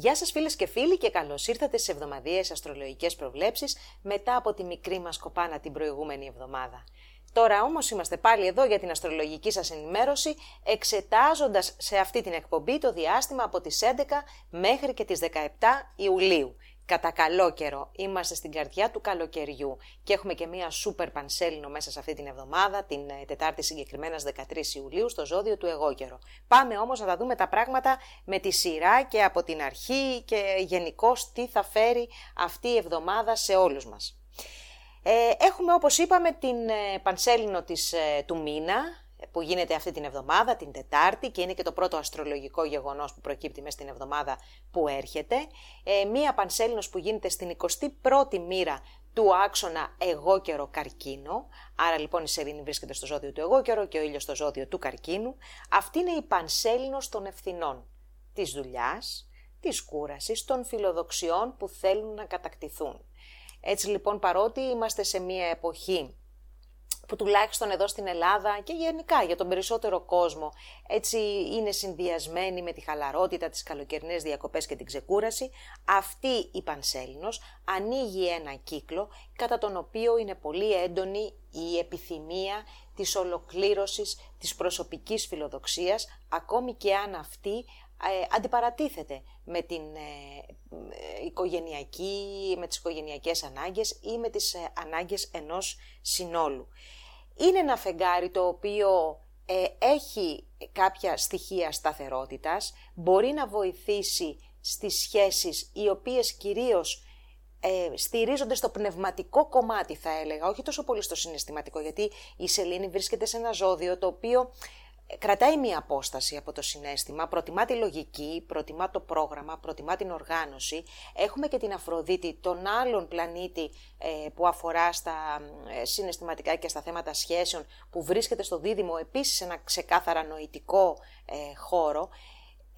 Γεια σας φίλες και φίλοι και καλώς ήρθατε σε εβδομαδιαίες αστρολογικές προβλέψεις μετά από τη μικρή μας κοπάνα την προηγούμενη εβδομάδα. Τώρα όμως είμαστε πάλι εδώ για την αστρολογική σας ενημέρωση εξετάζοντας σε αυτή την εκπομπή το διάστημα από τις 11 μέχρι και τις 17 Ιουλίου. Κατά καλό καιρό είμαστε στην καρδιά του καλοκαιριού και έχουμε και μία σούπερ πανσέλινο μέσα σε αυτή την εβδομάδα, την ε, Τετάρτη συγκεκριμένα 13 Ιουλίου, στο ζώδιο του εγώ καιρο. Πάμε όμως να τα δούμε τα πράγματα με τη σειρά και από την αρχή και γενικώ τι θα φέρει αυτή η εβδομάδα σε όλους μας. Ε, έχουμε όπως είπαμε την ε, πανσέλινο της, ε, του μήνα, που γίνεται αυτή την εβδομάδα, την Τετάρτη και είναι και το πρώτο αστρολογικό γεγονός που προκύπτει μέσα στην εβδομάδα που έρχεται. Ε, μία πανσέλινος που γίνεται στην 21η μοίρα του άξονα εγώ καιρο καρκίνο, άρα λοιπόν η σελήνη βρίσκεται στο ζώδιο του εγώ καιρο και ο ήλιος στο ζώδιο του καρκίνου. Αυτή είναι η πανσέλινος των ευθυνών, της δουλειάς, της κούρασης, των φιλοδοξιών που θέλουν να κατακτηθούν. Έτσι λοιπόν παρότι είμαστε σε μία εποχή που τουλάχιστον εδώ στην Ελλάδα και γενικά για τον περισσότερο κόσμο έτσι είναι συνδυασμένη με τη χαλαρότητα, τις καλοκαιρινές διακοπές και την ξεκούραση, αυτή η Πανσέλινος ανοίγει ένα κύκλο κατά τον οποίο είναι πολύ έντονη η επιθυμία της ολοκλήρωσης της προσωπικής φιλοδοξίας, ακόμη και αν αυτή ε, αντιπαρατίθεται με την ε, ε, οικογενειακή, με τις οικογενειακές ανάγκες ή με τις ε, ανάγκες ενός συνόλου. Είναι ένα φεγγάρι το οποίο έχει κάποια στοιχεία σταθερότητας, μπορεί να βοηθήσει στις σχέσεις οι οποίες κυρίως ε, στηρίζονται στο πνευματικό κομμάτι θα έλεγα, όχι τόσο πολύ στο συναισθηματικό, γιατί η σελήνη βρίσκεται σε ένα ζώδιο το οποίο κρατάει μία απόσταση από το συνέστημα, προτιμά τη λογική, προτιμά το πρόγραμμα, προτιμά την οργάνωση. Έχουμε και την Αφροδίτη, τον άλλον πλανήτη ε, που αφορά στα ε, συναισθηματικά και στα θέματα σχέσεων, που βρίσκεται στο δίδυμο επίσης σε ένα ξεκάθαρα νοητικό ε, χώρο.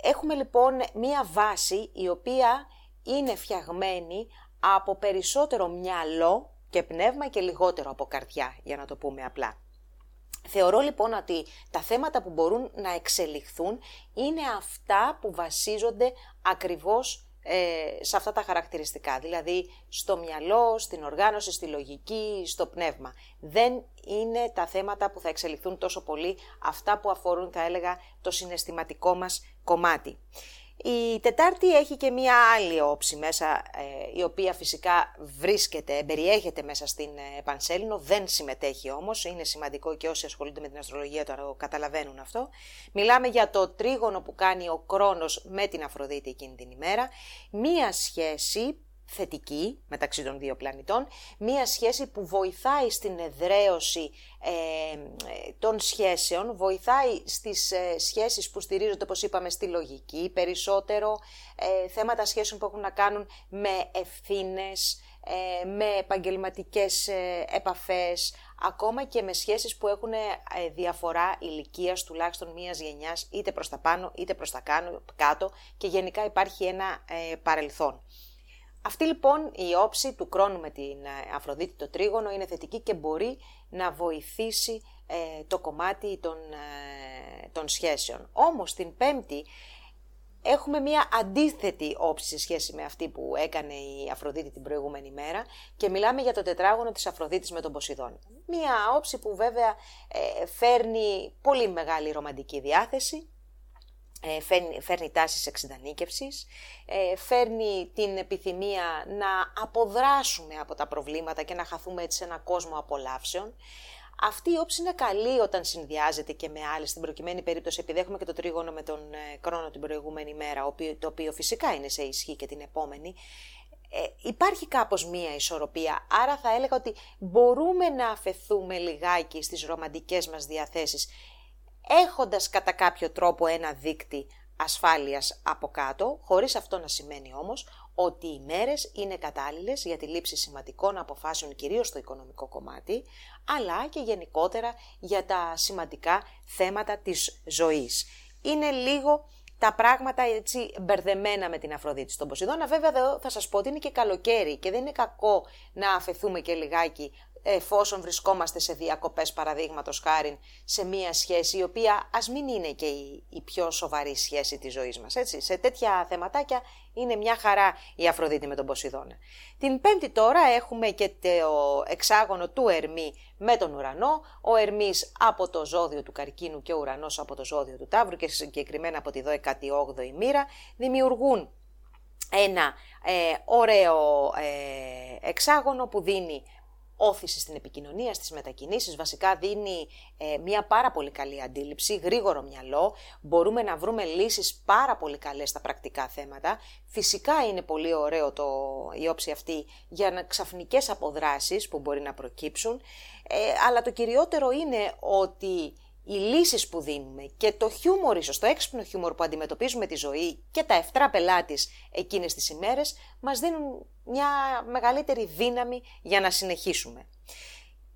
Έχουμε λοιπόν μία βάση η οποία είναι φτιαγμένη από περισσότερο μυαλό και πνεύμα και λιγότερο από καρδιά, για να το πούμε απλά. Θεωρώ λοιπόν ότι τα θέματα που μπορούν να εξελιχθούν είναι αυτά που βασίζονται ακριβώς ε, σε αυτά τα χαρακτηριστικά, δηλαδή στο μυαλό, στην οργάνωση, στη λογική, στο πνεύμα. Δεν είναι τα θέματα που θα εξελιχθούν τόσο πολύ αυτά που αφορούν, θα έλεγα, το συναισθηματικό μας κομμάτι. Η Τετάρτη έχει και μία άλλη όψη μέσα, ε, η οποία φυσικά βρίσκεται, περιέχεται μέσα στην ε, Πανσέλινο, δεν συμμετέχει όμως, είναι σημαντικό και όσοι ασχολούνται με την αστρολογία το καταλαβαίνουν αυτό. Μιλάμε για το τρίγωνο που κάνει ο Κρόνος με την Αφροδίτη εκείνη την ημέρα, μία σχέση θετική μεταξύ των δύο πλανητών, μία σχέση που βοηθάει στην εδραίωση ε, των σχέσεων, βοηθάει στις ε, σχέσεις που στηρίζονται, όπως είπαμε, στη λογική, περισσότερο ε, θέματα σχέσεων που έχουν να κάνουν με ευθύνες, ε, με επαγγελματικές επαφές, ακόμα και με σχέσεις που έχουν διαφορά ηλικίας, τουλάχιστον μίας γενιάς, είτε προς τα πάνω είτε προς τα κάτω και γενικά υπάρχει ένα παρελθόν. Αυτή λοιπόν η όψη του κρόνου με την ε, Αφροδίτη το τρίγωνο είναι θετική και μπορεί να βοηθήσει ε, το κομμάτι των, ε, των σχέσεων. Όμως την πέμπτη έχουμε μία αντίθετη όψη σε σχέση με αυτή που έκανε η Αφροδίτη την προηγούμενη μέρα και μιλάμε για το τετράγωνο της Αφροδίτης με τον Ποσειδόν. Μία όψη που βέβαια φέρνει πολύ μεγάλη ρομαντική διάθεση, ε, φέρνει, φέρνει τάσεις εξειδανίκευσης, ε, φέρνει την επιθυμία να αποδράσουμε από τα προβλήματα και να χαθούμε έτσι σε ένα κόσμο απολαύσεων. Αυτή η όψη είναι καλή όταν συνδυάζεται και με άλλες, στην προκειμένη περίπτωση, επειδή έχουμε και το τρίγωνο με τον ε, χρόνο την προηγούμενη μέρα, το οποίο φυσικά είναι σε ισχύ και την επόμενη, ε, υπάρχει κάπως μία ισορροπία, άρα θα έλεγα ότι μπορούμε να αφαιθούμε λιγάκι στις ρομαντικές μας διαθέσεις έχοντας κατά κάποιο τρόπο ένα δίκτυ ασφάλειας από κάτω, χωρίς αυτό να σημαίνει όμως ότι οι μέρες είναι κατάλληλες για τη λήψη σημαντικών αποφάσεων κυρίως στο οικονομικό κομμάτι, αλλά και γενικότερα για τα σημαντικά θέματα της ζωής. Είναι λίγο τα πράγματα έτσι μπερδεμένα με την Αφροδίτη στον Ποσειδώνα. Βέβαια εδώ θα σας πω ότι είναι και καλοκαίρι και δεν είναι κακό να αφαιθούμε και λιγάκι εφόσον βρισκόμαστε σε διακοπές παραδείγματος χάρη σε μία σχέση η οποία ας μην είναι και η, η πιο σοβαρή σχέση της ζωής μας. Έτσι. Σε τέτοια θεματάκια είναι μια χαρά η Αφροδίτη με τον Ποσειδώνα. Την πέμπτη τώρα έχουμε και το εξάγωνο του Ερμή με τον ουρανό. Ο Ερμής από το ζώδιο του Καρκίνου και ο ουρανός από το ζώδιο του Ταύρου και συγκεκριμένα από τη 18η μοίρα δημιουργούν ένα ε, ωραίο ε, εξάγωνο που δίνει όθηση στην επικοινωνία, στις μετακινήσεις, βασικά δίνει ε, μια πάρα πολύ καλή αντίληψη, γρήγορο μυαλό, μπορούμε να βρούμε λύσεις πάρα πολύ καλές στα πρακτικά θέματα. Φυσικά είναι πολύ ωραίο το, η όψη αυτή για ξαφνικές αποδράσεις που μπορεί να προκύψουν, ε, αλλά το κυριότερο είναι ότι οι λύσεις που δίνουμε και το χιούμορ ίσως, το έξυπνο χιούμορ που αντιμετωπίζουμε τη ζωή και τα εφτρά πελάτης εκείνες τις ημέρες μας δίνουν μια μεγαλύτερη δύναμη για να συνεχίσουμε.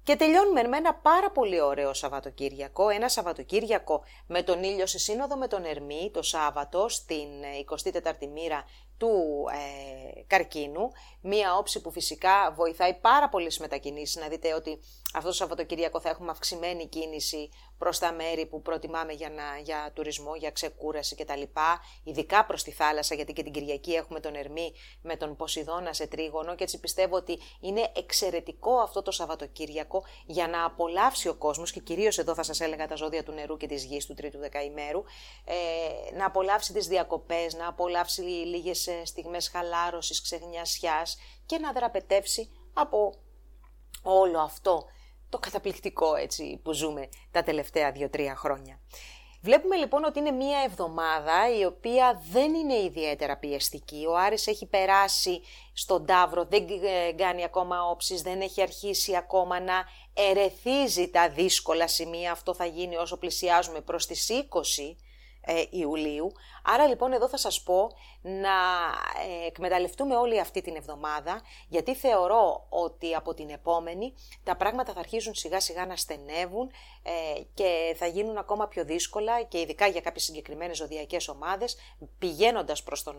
Και τελειώνουμε με ένα πάρα πολύ ωραίο Σαββατοκύριακο, ένα Σαββατοκύριακο με τον ήλιο σε σύνοδο με τον Ερμή το Σάββατο στην 24η μοίρα του ε, καρκίνου, μία όψη που φυσικά βοηθάει πάρα πολύ στις μετακινήσεις, να δείτε ότι αυτό το Σαββατοκύριακο θα έχουμε αυξημένη κίνηση προς τα μέρη που προτιμάμε για, να, για τουρισμό, για ξεκούραση κτλ. Ειδικά προς τη θάλασσα, γιατί και την Κυριακή έχουμε τον Ερμή με τον Ποσειδώνα σε τρίγωνο και έτσι πιστεύω ότι είναι εξαιρετικό αυτό το Σαββατοκύριακο για να απολαύσει ο κόσμος και κυρίως εδώ θα σας έλεγα τα ζώδια του νερού και της γης του τρίτου δεκαημέρου, ε, να απολαύσει τις διακοπές, να απολαύσει λίγες ε, στιγμές χαλάρωσης, ξεγνιασιάς και να δραπετεύσει από όλο αυτό το καταπληκτικό έτσι που ζούμε τα τελευταία δύο-τρία χρόνια. Βλέπουμε λοιπόν ότι είναι μία εβδομάδα η οποία δεν είναι ιδιαίτερα πιεστική. Ο Άρης έχει περάσει στον Ταύρο, δεν κάνει ακόμα όψεις, δεν έχει αρχίσει ακόμα να ερεθίζει τα δύσκολα σημεία. Αυτό θα γίνει όσο πλησιάζουμε προς τις 20 ε, Ιουλίου. Άρα λοιπόν εδώ θα σας πω να ε, εκμεταλλευτούμε όλη αυτή την εβδομάδα γιατί θεωρώ ότι από την επόμενη τα πράγματα θα αρχίζουν σιγά σιγά να στενεύουν ε, και θα γίνουν ακόμα πιο δύσκολα και ειδικά για κάποιες συγκεκριμένες ζωδιακές ομάδες πηγαίνοντας προς τον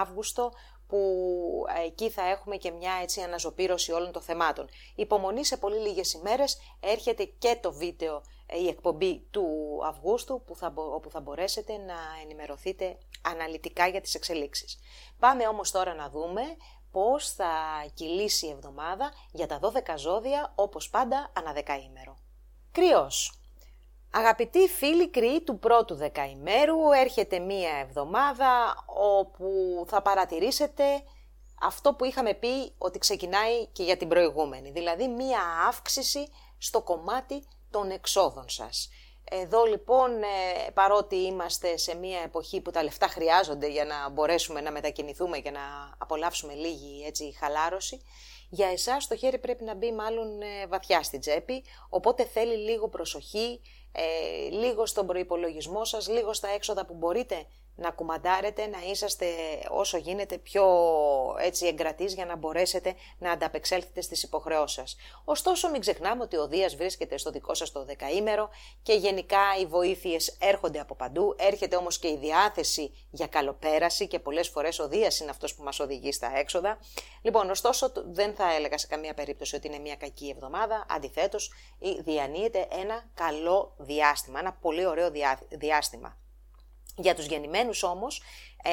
Αύγουστο που εκεί θα έχουμε και μια έτσι αναζωπήρωση όλων των θεμάτων. Υπομονή σε πολύ λίγες ημέρες έρχεται και το βίντεο η εκπομπή του Αυγούστου που θα, όπου θα μπορέσετε να ενημερωθείτε αναλυτικά για τις εξελίξεις. Πάμε όμως τώρα να δούμε πώς θα κυλήσει η εβδομάδα για τα 12 ζώδια όπως πάντα ανά δεκαήμερο. Κρυός. Αγαπητοί φίλοι κρυοί του πρώτου δεκαημέρου, έρχεται μία εβδομάδα όπου θα παρατηρήσετε αυτό που είχαμε πει ότι ξεκινάει και για την προηγούμενη, δηλαδή μία αύξηση στο κομμάτι των εξόδων σας. Εδώ λοιπόν, ε, παρότι είμαστε σε μια εποχή που τα λεφτά χρειάζονται για να μπορέσουμε να μετακινηθούμε και να απολαύσουμε λίγη έτσι, χαλάρωση, για εσάς το χέρι πρέπει να μπει μάλλον ε, βαθιά στην τσέπη, οπότε θέλει λίγο προσοχή, ε, λίγο στον προϋπολογισμό σας, λίγο στα έξοδα που μπορείτε να κουμαντάρετε, να είσαστε όσο γίνεται πιο έτσι εγκρατής για να μπορέσετε να ανταπεξέλθετε στις υποχρεώσεις σας. Ωστόσο μην ξεχνάμε ότι ο Δίας βρίσκεται στο δικό σας το δεκαήμερο και γενικά οι βοήθειες έρχονται από παντού, έρχεται όμως και η διάθεση για καλοπέραση και πολλές φορές ο Δίας είναι αυτός που μας οδηγεί στα έξοδα. Λοιπόν, ωστόσο δεν θα έλεγα σε καμία περίπτωση ότι είναι μια κακή εβδομάδα, αντιθέτως διανύεται ένα καλό διάστημα, ένα πολύ ωραίο διάστημα. Για τους γεννημένους όμως, ε,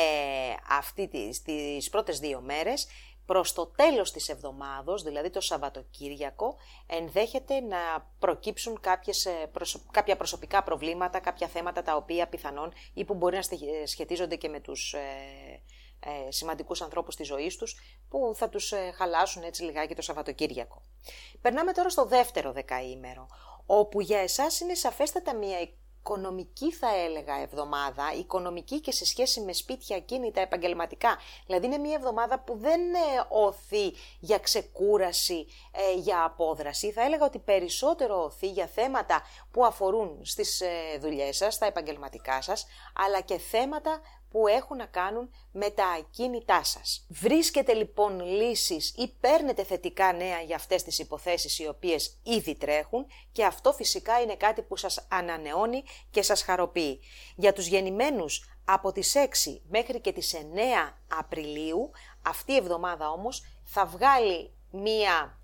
αυτή τις, τις πρώτες δύο μέρες, προς το τέλος της εβδομάδος, δηλαδή το Σαββατοκύριακο, ενδέχεται να προκύψουν κάποιες, ε, κάποια προσωπικά προβλήματα, κάποια θέματα τα οποία πιθανόν ή που μπορεί να σχετίζονται και με τους ε, ε, σημαντικούς ανθρώπους της ζωής τους, που θα τους ε, χαλάσουν έτσι λιγάκι το Σαββατοκύριακο. Περνάμε τώρα στο δεύτερο δεκαήμερο, όπου για εσάς είναι σαφέστατα μια οικονομική θα έλεγα εβδομάδα, οικονομική και σε σχέση με σπίτια, κίνητα, επαγγελματικά. Δηλαδή είναι μια εβδομάδα που δεν οθεί για ξεκούραση, ε, για απόδραση. Θα έλεγα ότι περισσότερο οθεί για θέματα που αφορούν στις ε, δουλειές σας, στα επαγγελματικά σας, αλλά και θέματα που έχουν να κάνουν με τα ακίνητά σας. Βρίσκετε λοιπόν λύσεις ή παίρνετε θετικά νέα για αυτές τις υποθέσεις οι οποίες ήδη τρέχουν και αυτό φυσικά είναι κάτι που σας ανανεώνει και σας χαροποιεί. Για τους γεννημένους από τις 6 μέχρι και τις 9 Απριλίου, αυτή η εβδομάδα όμως θα βγάλει μία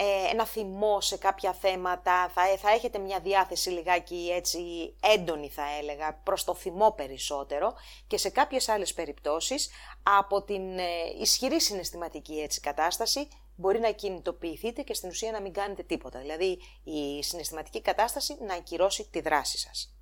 ε, ένα θυμό σε κάποια θέματα, θα, θα έχετε μια διάθεση λιγάκι έτσι έντονη θα έλεγα, προς το θυμό περισσότερο και σε κάποιες άλλες περιπτώσεις από την ε, ισχυρή συναισθηματική έτσι κατάσταση μπορεί να κινητοποιηθείτε και στην ουσία να μην κάνετε τίποτα. Δηλαδή η συναισθηματική κατάσταση να ακυρώσει τη δράση σας.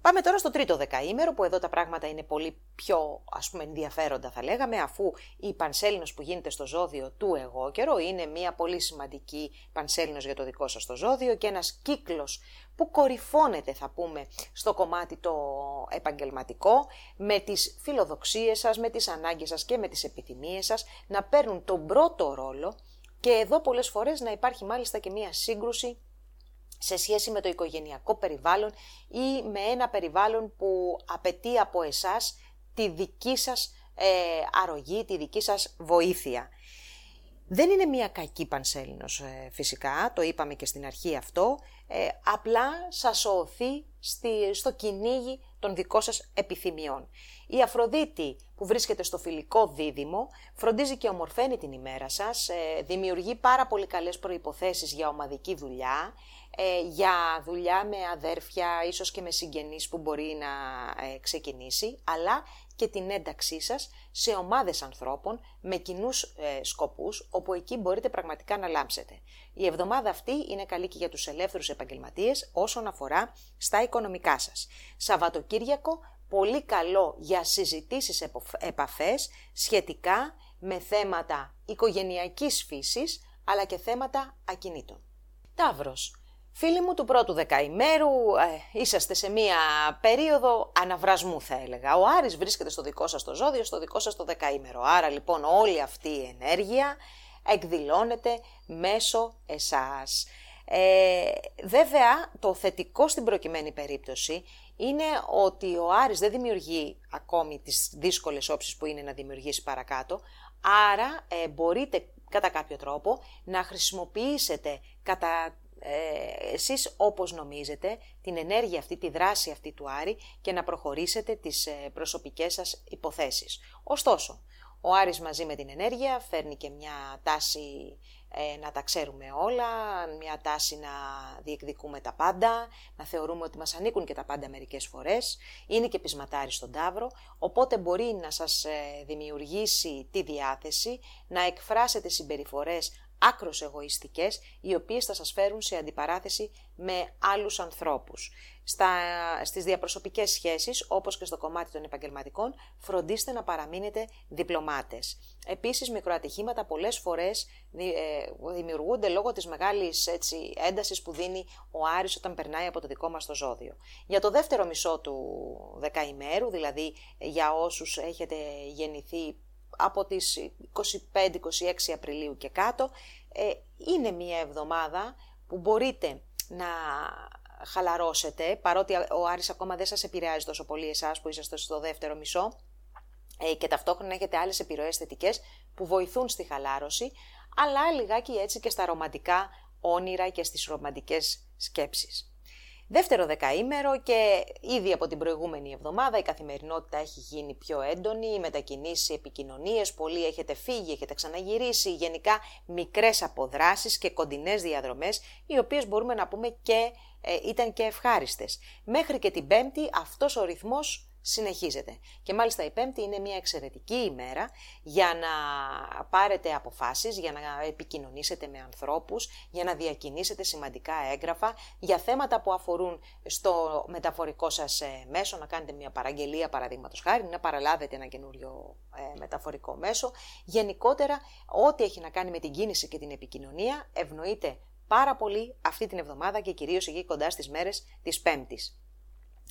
Πάμε τώρα στο τρίτο δεκαήμερο, που εδώ τα πράγματα είναι πολύ πιο ας πούμε ενδιαφέροντα θα λέγαμε, αφού η πανσέλινος που γίνεται στο ζώδιο του εγώ καιρό είναι μια πολύ σημαντική πανσέλινος για το δικό σας το ζώδιο και ένας κύκλος που κορυφώνεται θα πούμε στο κομμάτι το επαγγελματικό με τις φιλοδοξίες σας, με τις ανάγκες σας και με τις επιθυμίες σας να παίρνουν τον πρώτο ρόλο και εδώ πολλές φορές να υπάρχει μάλιστα και μια σύγκρουση σε σχέση με το οικογενειακό περιβάλλον ή με ένα περιβάλλον που απαιτεί από εσάς τη δική σας ε, αρρωγή, τη δική σας βοήθεια. Δεν είναι μια κακή πανσέλινος ε, φυσικά, το είπαμε και στην αρχή αυτό, ε, απλά σας οθεί στη, στο κυνήγι των δικών σας επιθυμιών. Η Αφροδίτη που βρίσκεται στο φιλικό δίδυμο φροντίζει και ομορφαίνει την ημέρα σας, ε, δημιουργεί πάρα πολύ καλές προϋποθέσεις για ομαδική δουλειά, ε, για δουλειά με αδέρφια, ίσως και με συγγενείς που μπορεί να ε, ξεκινήσει, αλλά και την ένταξή σας σε ομάδες ανθρώπων με κοινούς ε, σκοπούς, όπου εκεί μπορείτε πραγματικά να λάμψετε. Η εβδομάδα αυτή είναι καλή και για τους ελεύθερους επαγγελματίες όσον αφορά στα οικονομικά σας. Σαββατοκύριακο, πολύ καλό για συζητήσεις επαφές σχετικά με θέματα οικογενειακής φύσης, αλλά και θέματα ακινήτων. Ταύρος. Φίλοι μου του πρώτου δεκαημέρου, ε, είσαστε σε μία περίοδο αναβρασμού θα έλεγα. Ο Άρης βρίσκεται στο δικό σας το ζώδιο, στο δικό σας το δεκαήμερο. Άρα λοιπόν όλη αυτή η ενέργεια εκδηλώνεται μέσω εσάς. Ε, βέβαια το θετικό στην προκειμένη περίπτωση είναι ότι ο Άρης δεν δημιουργεί ακόμη τις δύσκολες όψεις που είναι να δημιουργήσει παρακάτω, άρα ε, μπορείτε κατά κάποιο τρόπο να χρησιμοποιήσετε κατά ε, εσείς όπως νομίζετε την ενέργεια αυτή, τη δράση αυτή του Άρη και να προχωρήσετε τις ε, προσωπικές σας υποθέσεις. Ωστόσο, ο Άρης μαζί με την ενέργεια φέρνει και μια τάση ε, να τα ξέρουμε όλα, μια τάση να διεκδικούμε τα πάντα, να θεωρούμε ότι μας ανήκουν και τα πάντα μερικές φορές, είναι και πεισματάρι στον Ταύρο, οπότε μπορεί να σας ε, δημιουργήσει τη διάθεση να εκφράσετε συμπεριφορές άκρος εγωιστικές, οι οποίες θα σας φέρουν σε αντιπαράθεση με άλλους ανθρώπους. Στα, στις διαπροσωπικές σχέσεις, όπως και στο κομμάτι των επαγγελματικών, φροντίστε να παραμείνετε διπλωμάτες. Επίσης, μικροατυχήματα πολλές φορές ε, δημιουργούνται λόγω της μεγάλης έτσι, έντασης που δίνει ο Άρης όταν περνάει από το δικό μας το ζώδιο. Για το δεύτερο μισό του δεκαημέρου, δηλαδή για όσους έχετε γεννηθεί από τις 25-26 Απριλίου και κάτω, ε, είναι μια εβδομάδα που μπορείτε να χαλαρώσετε, παρότι ο Άρης ακόμα δεν σας επηρεάζει τόσο πολύ εσάς που είσαστε στο δεύτερο μισό, ε, και ταυτόχρονα έχετε άλλες επιρροές θετικές που βοηθούν στη χαλάρωση, αλλά λιγάκι έτσι και στα ρομαντικά όνειρα και στις ρομαντικές σκέψεις. Δεύτερο δεκαήμερο και ήδη από την προηγούμενη εβδομάδα η καθημερινότητα έχει γίνει πιο έντονη, οι μετακινήσεις, οι επικοινωνίες, πολλοί έχετε φύγει, έχετε ξαναγυρίσει, γενικά μικρές αποδράσεις και κοντινές διαδρομές, οι οποίες μπορούμε να πούμε και ε, ήταν και ευχάριστες. Μέχρι και την Πέμπτη αυτός ο ρυθμός συνεχίζεται. Και μάλιστα η Πέμπτη είναι μια εξαιρετική ημέρα για να πάρετε αποφάσεις, για να επικοινωνήσετε με ανθρώπους, για να διακινήσετε σημαντικά έγγραφα για θέματα που αφορούν στο μεταφορικό σας ε, μέσο, να κάνετε μια παραγγελία παραδείγματος χάρη, να παραλάβετε ένα καινούριο ε, μεταφορικό μέσο. Γενικότερα, ό,τι έχει να κάνει με την κίνηση και την επικοινωνία ευνοείται πάρα πολύ αυτή την εβδομάδα και κυρίως εκεί κοντά στις μέρες της Πέμπτης.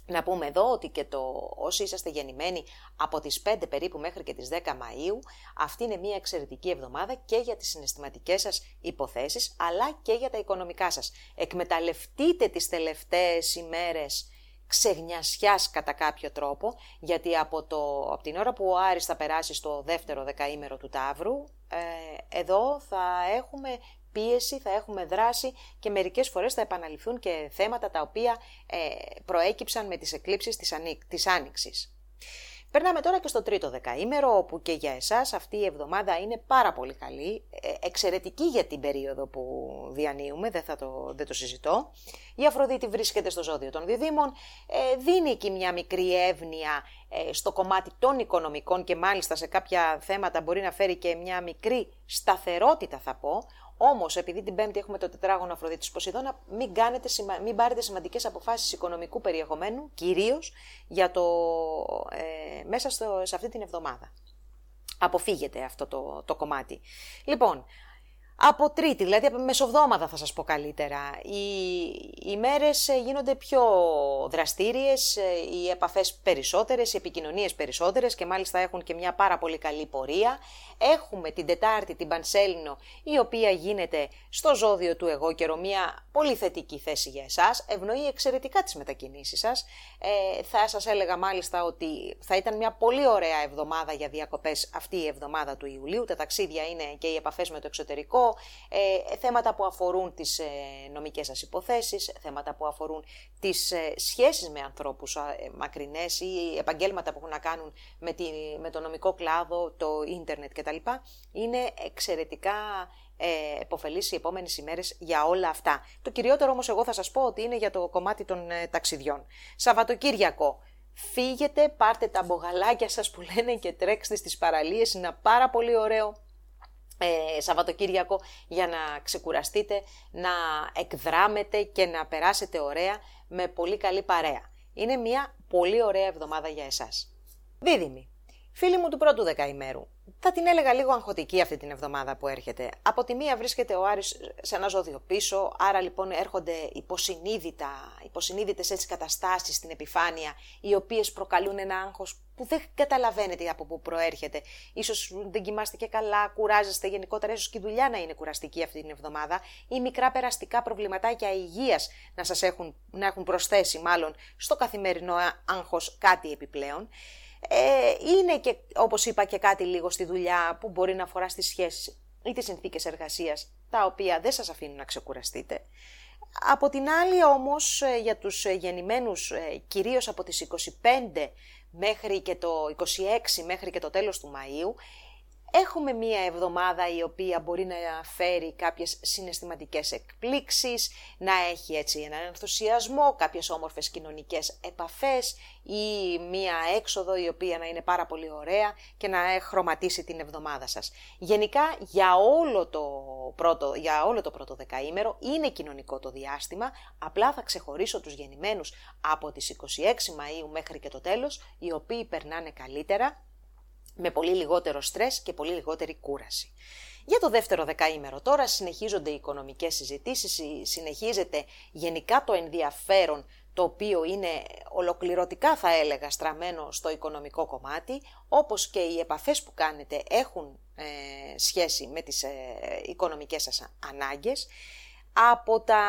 Να πούμε εδώ ότι και το όσοι είσαστε γεννημένοι από τις 5 περίπου μέχρι και τις 10 Μαΐου, αυτή είναι μια εξαιρετική εβδομάδα και για τις συναισθηματικές σας υποθέσεις, αλλά και για τα οικονομικά σας. Εκμεταλλευτείτε τις τελευταίες ημέρες ξεγνιασιάς κατά κάποιο τρόπο, γιατί από, το, από την ώρα που ο Άρης θα περάσει στο δεύτερο δεκαήμερο του Ταύρου, ε, εδώ θα έχουμε πίεση, θα έχουμε δράση και μερικές φορές θα επαναληφθούν και θέματα τα οποία ε, προέκυψαν με τις εκλήψεις της, ανή, της Άνοιξης. Περνάμε τώρα και στο τρίτο δεκαήμερο, όπου και για εσάς αυτή η εβδομάδα είναι πάρα πολύ καλή, ε, εξαιρετική για την περίοδο που διανύουμε, δεν, θα το, δεν το συζητώ. Η Αφροδίτη βρίσκεται στο ζώδιο των διδήμων, ε, δίνει εκεί μια μικρή εύνοια ε, στο κομμάτι των οικονομικών και μάλιστα σε κάποια θέματα μπορεί να φέρει και μια μικρή σταθερότητα θα πω, Όμως, επειδή την Πέμπτη έχουμε το τετράγωνο Αφροδίτης Ποσειδώνα, μην, κάνετε, μην πάρετε σημαντικές αποφάσεις οικονομικού περιεχομένου, κυρίως ε, μέσα στο, σε αυτή την εβδομάδα. Αποφύγετε αυτό το, το κομμάτι. Λοιπόν, από τρίτη, δηλαδή από μεσοβδόμαδα θα σας πω καλύτερα. Οι, οι μέρες ε, γίνονται πιο δραστήριες, ε, οι επαφές περισσότερες, οι επικοινωνίες περισσότερες και μάλιστα έχουν και μια πάρα πολύ καλή πορεία. Έχουμε την Τετάρτη την Πανσέλινο, η οποία γίνεται στο ζώδιο του εγώ καιρο, μια πολύ θετική θέση για εσάς, ευνοεί εξαιρετικά τις μετακινήσεις σας. Ε, θα σας έλεγα μάλιστα ότι θα ήταν μια πολύ ωραία εβδομάδα για διακοπές αυτή η εβδομάδα του Ιουλίου. Τα ταξίδια είναι και οι επαφές με το εξωτερικό, ε, θέματα που αφορούν τις ε, νομικές σας υποθέσεις, θέματα που αφορούν τις ε, σχέσεις με ανθρώπους ε, μακρινές ή επαγγέλματα που έχουν να κάνουν με, τη, με το νομικό κλάδο, το ίντερνετ κτλ. Είναι εξαιρετικά ε, επωφελείς οι επόμενες ημέρες για όλα αυτά. Το κυριότερο όμως εγώ θα σας πω ότι είναι για το κομμάτι των ε, ταξιδιών. Σαββατοκύριακο, φύγετε, πάρτε τα μπογαλάκια σας που λένε και τρέξτε στις παραλίες, είναι ένα πάρα πολύ ωραίο ε, Σαββατοκύριακο για να ξεκουραστείτε, να εκδράμετε και να περάσετε ωραία με πολύ καλή παρέα. Είναι μια πολύ ωραία εβδομάδα για εσάς. Δίδυμη. Φίλοι μου του πρώτου δεκαημέρου, θα την έλεγα λίγο αγχωτική αυτή την εβδομάδα που έρχεται. Από τη μία βρίσκεται ο Άρης σε ένα ζώδιο πίσω, άρα λοιπόν έρχονται υποσυνείδητα, υποσυνείδητες έτσι καταστάσεις στην επιφάνεια, οι οποίες προκαλούν ένα άγχος που δεν καταλαβαίνετε από πού προέρχεται. Ίσως δεν κοιμάστε και καλά, κουράζεστε γενικότερα, ίσως και η δουλειά να είναι κουραστική αυτή την εβδομάδα ή μικρά περαστικά προβληματάκια υγείας να σας έχουν, να έχουν προσθέσει μάλλον στο καθημερινό άγχος κάτι επιπλέον. Ε, είναι και, όπως είπα, και κάτι λίγο στη δουλειά που μπορεί να αφορά στις σχέσεις ή τις συνθήκες εργασίας, τα οποία δεν σας αφήνουν να ξεκουραστείτε. Από την άλλη όμως ε, για τους γεννημένους ε, κυρίως από τις 25 μέχρι και το 26 μέχρι και το τέλος του Μαΐου Έχουμε μία εβδομάδα η οποία μπορεί να φέρει κάποιες συναισθηματικές εκπλήξεις, να έχει έτσι έναν ενθουσιασμό, κάποιες όμορφες κοινωνικές επαφές ή μία έξοδο η οποία να είναι πάρα πολύ ωραία και να χρωματίσει την εβδομάδα σας. Γενικά για όλο το πρώτο, για όλο το πρώτο δεκαήμερο είναι κοινωνικό το διάστημα, απλά θα ξεχωρίσω τους γεννημένους από τις 26 Μαΐου μέχρι και το τέλος, οι οποίοι περνάνε καλύτερα με πολύ λιγότερο στρες και πολύ λιγότερη κούραση. Για το δεύτερο δεκαήμερο τώρα συνεχίζονται οι οικονομικές συζητήσεις, συνεχίζεται γενικά το ενδιαφέρον το οποίο είναι ολοκληρωτικά θα έλεγα στραμμένο στο οικονομικό κομμάτι, όπως και οι επαφές που κάνετε έχουν ε, σχέση με τις ε, οικονομικές σας ανάγκες από τα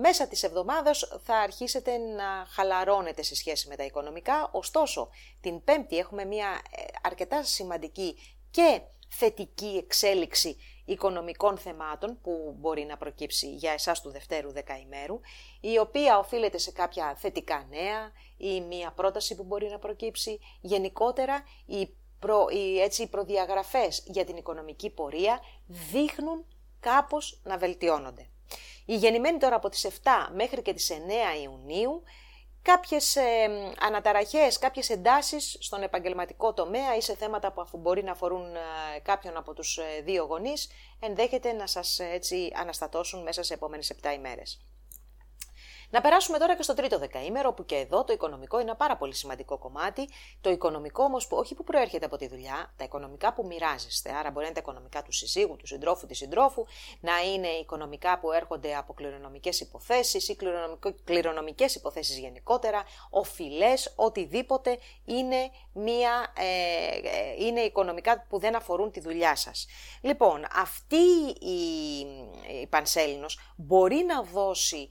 μέσα της εβδομάδας θα αρχίσετε να χαλαρώνετε σε σχέση με τα οικονομικά, ωστόσο την πέμπτη έχουμε μια ε, αρκετά σημαντική και θετική εξέλιξη οικονομικών θεμάτων που μπορεί να προκύψει για εσάς του Δευτέρου Δεκαημέρου, η οποία οφείλεται σε κάποια θετικά νέα ή μια πρόταση που μπορεί να προκύψει. Γενικότερα, οι, προ, οι, έτσι, οι προδιαγραφές για την οικονομική πορεία δείχνουν κάπως να βελτιώνονται. Οι γεννημένοι τώρα από τις 7 μέχρι και τις 9 Ιουνίου κάποιες ε, αναταραχές, κάποιες εντάσεις στον επαγγελματικό τομέα ή σε θέματα που αφού μπορεί να αφορούν ε, κάποιον από τους ε, δύο γονείς ενδέχεται να σας έτσι αναστατώσουν μέσα σε επόμενες 7 ημέρες. Να περάσουμε τώρα και στο τρίτο δεκαήμερο, που και εδώ το οικονομικό είναι ένα πάρα πολύ σημαντικό κομμάτι. Το οικονομικό όμως που όχι που προέρχεται από τη δουλειά, τα οικονομικά που μοιράζεστε. Άρα μπορεί να είναι τα οικονομικά του συζύγου, του συντρόφου, της συντρόφου, να είναι οικονομικά που έρχονται από κληρονομικές υποθέσεις ή κληρονομικές υποθέσεις γενικότερα, οφειλές, οτιδήποτε είναι, μια, ε, ε, είναι οικονομικά που δεν αφορούν τη δουλειά σας. Λοιπόν, αυτή η, η Πανσέλινος μπορεί να δώσει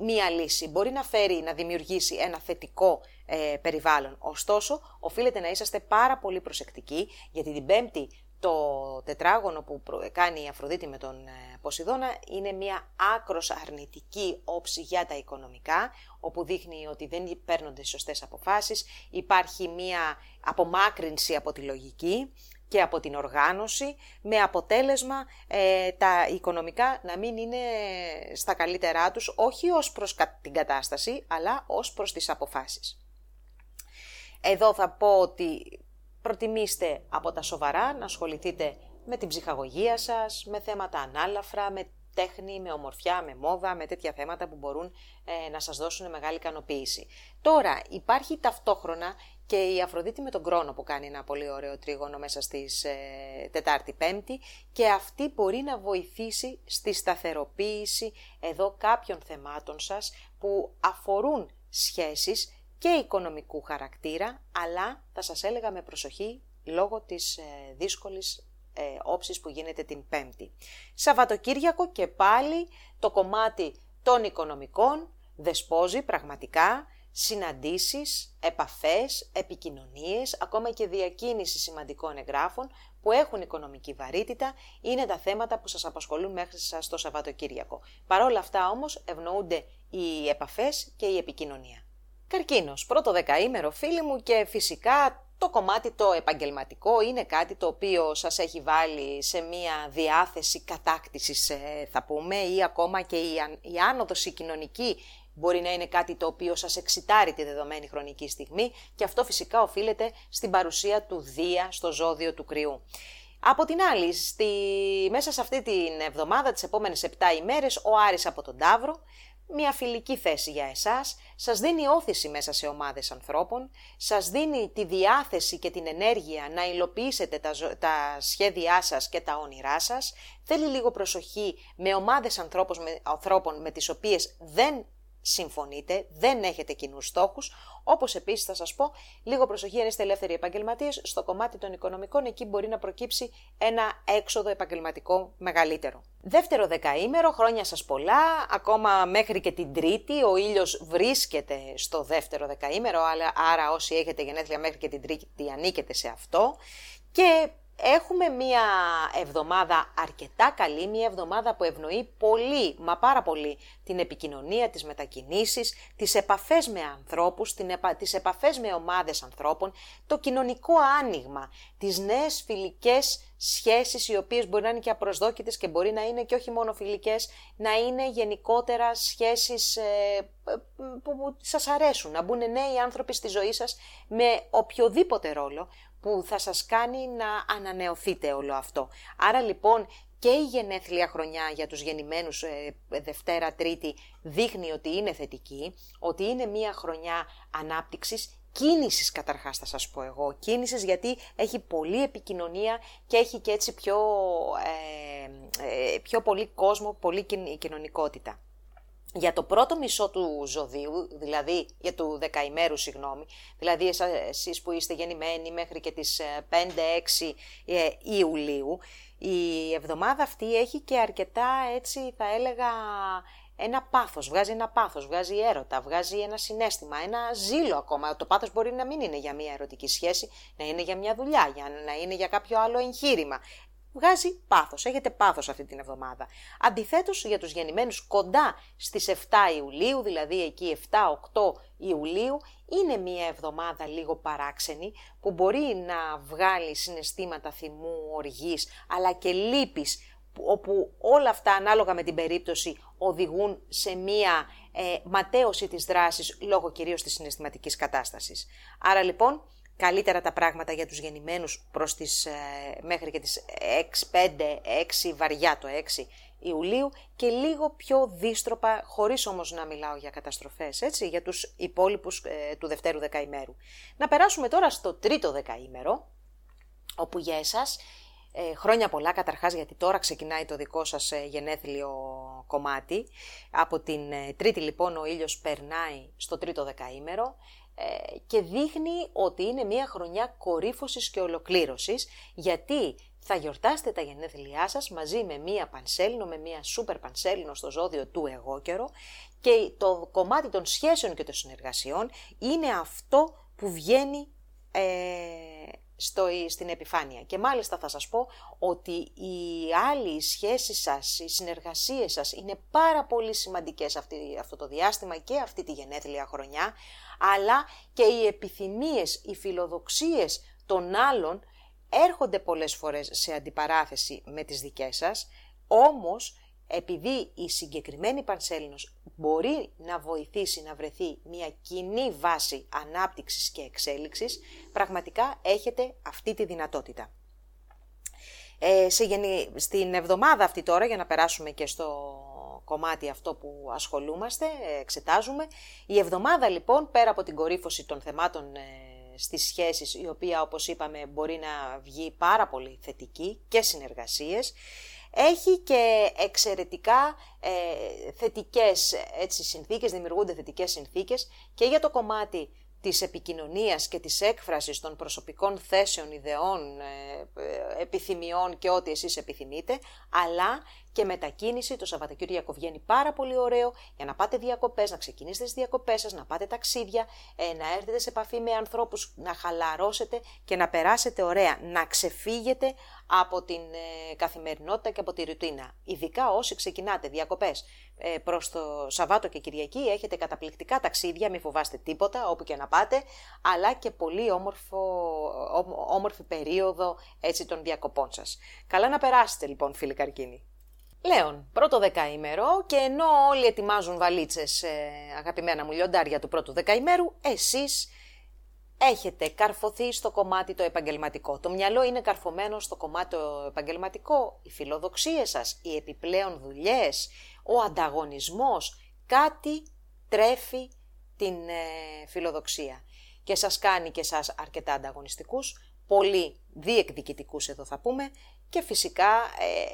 μία λύση. Μπορεί να φέρει, να δημιουργήσει ένα θετικό ε, περιβάλλον. Ωστόσο, οφείλετε να είσαστε πάρα πολύ προσεκτικοί, γιατί την Πέμπτη το τετράγωνο που κάνει η Αφροδίτη με τον ε, Ποσειδώνα είναι μια άκρος αρνητική όψη για τα οικονομικά, όπου δείχνει ότι δεν παίρνονται σωστές αποφάσεις, υπάρχει μια απομάκρυνση από τη λογική και από την οργάνωση, με αποτέλεσμα ε, τα οικονομικά να μην είναι στα καλύτερά τους, όχι ως προς την κατάσταση, αλλά ως προς τις αποφάσεις. Εδώ θα πω ότι προτιμήστε από τα σοβαρά να ασχοληθείτε με την ψυχαγωγία σας, με θέματα ανάλαφρα, με τέχνη, με ομορφιά, με μόδα, με τέτοια θέματα που μπορούν ε, να σας δώσουν μεγάλη ικανοποίηση. Τώρα υπάρχει ταυτόχρονα και η Αφροδίτη με τον Κρόνο που κάνει ένα πολύ ωραίο τρίγωνο μέσα στις ε, Τετάρτη Πέμπτη και αυτή μπορεί να βοηθήσει στη σταθεροποίηση εδώ κάποιων θεμάτων σας που αφορούν σχέσεις και οικονομικού χαρακτήρα, αλλά θα σας έλεγα με προσοχή λόγω της ε, δύσκολης ε, όψης που γίνεται την Πέμπτη. Σαββατοκύριακο και πάλι το κομμάτι των οικονομικών δεσπόζει πραγματικά συναντήσεις, επαφές, επικοινωνίες, ακόμα και διακίνηση σημαντικών εγγράφων που έχουν οικονομική βαρύτητα, είναι τα θέματα που σας απασχολούν μέχρι σας το Σαββατοκύριακο. Παρ' όλα αυτά όμως ευνοούνται οι επαφές και η επικοινωνία. Καρκίνος, πρώτο δεκαήμερο φίλοι μου και φυσικά το κομμάτι το επαγγελματικό είναι κάτι το οποίο σας έχει βάλει σε μία διάθεση κατάκτησης ε, θα πούμε ή ακόμα και η, η άνοδος η κοινωνική μπορεί να είναι κάτι το οποίο σας εξητάρει τη δεδομένη χρονική στιγμή και αυτό φυσικά οφείλεται στην παρουσία του Δία στο ζώδιο του κρυού. Από την άλλη, στη... μέσα σε αυτή την εβδομάδα, τις επόμενες 7 ημέρες, ο Άρης από τον Ταύρο μια φιλική θέση για εσάς, σας δίνει όθηση μέσα σε ομάδες ανθρώπων, σας δίνει τη διάθεση και την ενέργεια να υλοποιήσετε τα, τα σχέδιά σας και τα όνειρά σας, θέλει λίγο προσοχή με ομάδες ανθρώπων με, ανθρώπων με τις οποίες δεν συμφωνείτε, δεν έχετε κοινούς στόχους. Όπως επίσης θα σας πω, λίγο προσοχή αν είστε ελεύθεροι επαγγελματίες, στο κομμάτι των οικονομικών, εκεί μπορεί να προκύψει ένα έξοδο επαγγελματικό μεγαλύτερο. Δεύτερο δεκαήμερο, χρόνια σας πολλά, ακόμα μέχρι και την Τρίτη, ο ήλιος βρίσκεται στο δεύτερο δεκαήμερο, άρα όσοι έχετε γενέθλια μέχρι και την Τρίτη ανήκετε σε αυτό. Και Έχουμε μία εβδομάδα αρκετά καλή, μία εβδομάδα που ευνοεί πολύ, μα πάρα πολύ, την επικοινωνία, τις μετακινήσεις, τις επαφές με ανθρώπους, την επα... τις επαφές με ομάδες ανθρώπων, το κοινωνικό άνοιγμα, τις νέες φιλικές σχέσεις οι οποίες μπορεί να είναι και απροσδόκητες και μπορεί να είναι και όχι μόνο φιλικές, να είναι γενικότερα σχέσεις ε, που σας αρέσουν, να μπουν νέοι άνθρωποι στη ζωή σας με οποιοδήποτε ρόλο που θα σας κάνει να ανανεωθείτε όλο αυτό. Άρα λοιπόν και η γενέθλια χρονιά για τους γεννημένους ε, Δευτέρα, Τρίτη δείχνει ότι είναι θετική, ότι είναι μια χρονιά ανάπτυξης, κίνησης καταρχάς θα σας πω εγώ, κίνησης γιατί έχει πολλή επικοινωνία και έχει και έτσι πιο, ε, ε πιο πολύ κόσμο, πολύ κοινωνικότητα για το πρώτο μισό του ζωδίου, δηλαδή για του δεκαημέρου, συγγνώμη, δηλαδή εσείς που είστε γεννημένοι μέχρι και τις 5-6 ε, ε, Ιουλίου, η εβδομάδα αυτή έχει και αρκετά έτσι θα έλεγα ένα πάθος, βγάζει ένα πάθος, βγάζει έρωτα, βγάζει ένα συνέστημα, ένα ζήλο ακόμα. Το πάθος μπορεί να μην είναι για μια ερωτική σχέση, να είναι για μια δουλειά, για να είναι για κάποιο άλλο εγχείρημα βγάζει πάθος. Έχετε πάθος αυτή την εβδομάδα. Αντιθέτως για τους γεννημένους κοντά στις 7 Ιουλίου, δηλαδή εκεί 7-8 Ιουλίου, είναι μια εβδομάδα λίγο παράξενη που μπορεί να βγάλει συναισθήματα θυμού, οργής, αλλά και λύπης, όπου όλα αυτά ανάλογα με την περίπτωση οδηγούν σε μία ε, ματέωση της δράσης λόγω κυρίως της συναισθηματικής κατάστασης. Άρα λοιπόν καλύτερα τα πράγματα για τους γεννημένους προς τις, ε, μέχρι και τις 6, 5, 6, βαριά το 6 Ιουλίου και λίγο πιο δίστροπα, χωρίς όμως να μιλάω για καταστροφές, έτσι, για τους υπόλοιπους ε, του δευτέρου δεκαημέρου. Να περάσουμε τώρα στο τρίτο δεκαήμερο, όπου για εσάς ε, χρόνια πολλά καταρχάς γιατί τώρα ξεκινάει το δικό σας ε, γενέθλιο κομμάτι. Από την τρίτη λοιπόν ο ήλιος περνάει στο τρίτο δεκαήμερο. Ε, και δείχνει ότι είναι μια χρονιά κορύφωσης και ολοκλήρωσης γιατί θα γιορτάσετε τα γενέθλιά σας μαζί με μία πανσέλινο, με μία σούπερ πανσέλινο στο ζώδιο του εγώ καιρό. Και το κομμάτι των σχέσεων και των συνεργασιών είναι αυτό που βγαίνει ε, στο, στην επιφάνεια. Και μάλιστα θα σας πω ότι οι άλλοι οι σχέσεις σας, οι συνεργασίες σας είναι πάρα πολύ σημαντικές αυτή, αυτό το διάστημα και αυτή τη γενέθλια χρονιά, αλλά και οι επιθυμίες, οι φιλοδοξίες των άλλων έρχονται πολλές φορές σε αντιπαράθεση με τις δικές σας, όμως επειδή η συγκεκριμένη Πανσέλινος μπορεί να βοηθήσει να βρεθεί μια κοινή βάση ανάπτυξης και εξέλιξης, πραγματικά έχετε αυτή τη δυνατότητα. Ε, σε Στην εβδομάδα αυτή τώρα, για να περάσουμε και στο κομμάτι αυτό που ασχολούμαστε, εξετάζουμε, η εβδομάδα λοιπόν, πέρα από την κορύφωση των θεμάτων ε, στις σχέσεις, η οποία όπως είπαμε μπορεί να βγει πάρα πολύ θετική και συνεργασίες, έχει και εξαιρετικά ε, θετικές έτσι, συνθήκες, δημιουργούνται θετικές συνθήκες και για το κομμάτι της επικοινωνίας και της έκφρασης των προσωπικών θέσεων, ιδεών, ε, ε, επιθυμιών και ό,τι εσείς επιθυμείτε, αλλά και μετακίνηση το Σαββατοκύριακο βγαίνει πάρα πολύ ωραίο για να πάτε διακοπές, να ξεκινήσετε τις διακοπές σας, να πάτε ταξίδια, ε, να έρθετε σε επαφή με ανθρώπους, να χαλαρώσετε και να περάσετε ωραία, να ξεφύγετε από την καθημερινότητα και από τη ρουτίνα. Ειδικά όσοι ξεκινάτε διακοπές ε, προς το Σαββάτο και Κυριακή έχετε καταπληκτικά ταξίδια, μην φοβάστε τίποτα όπου και να πάτε, αλλά και πολύ όμορφο, όμορφη περίοδο έτσι των διακοπών σας. Καλά να περάσετε λοιπόν φίλοι καρκίνοι. Λέων, πρώτο δεκαήμερο και ενώ όλοι ετοιμάζουν βαλίτσες, ε, αγαπημένα μου λιοντάρια του πρώτου δεκαήμερου, εσείς έχετε καρφωθεί στο κομμάτι το επαγγελματικό. Το μυαλό είναι καρφωμένο στο κομμάτι το επαγγελματικό, οι φιλοδοξίες σας, οι επιπλέον δουλειές, ο ανταγωνισμός, κάτι τρέφει την ε, φιλοδοξία. Και σας κάνει και σας αρκετά ανταγωνιστικούς, πολύ διεκδικητικούς εδώ θα πούμε και φυσικά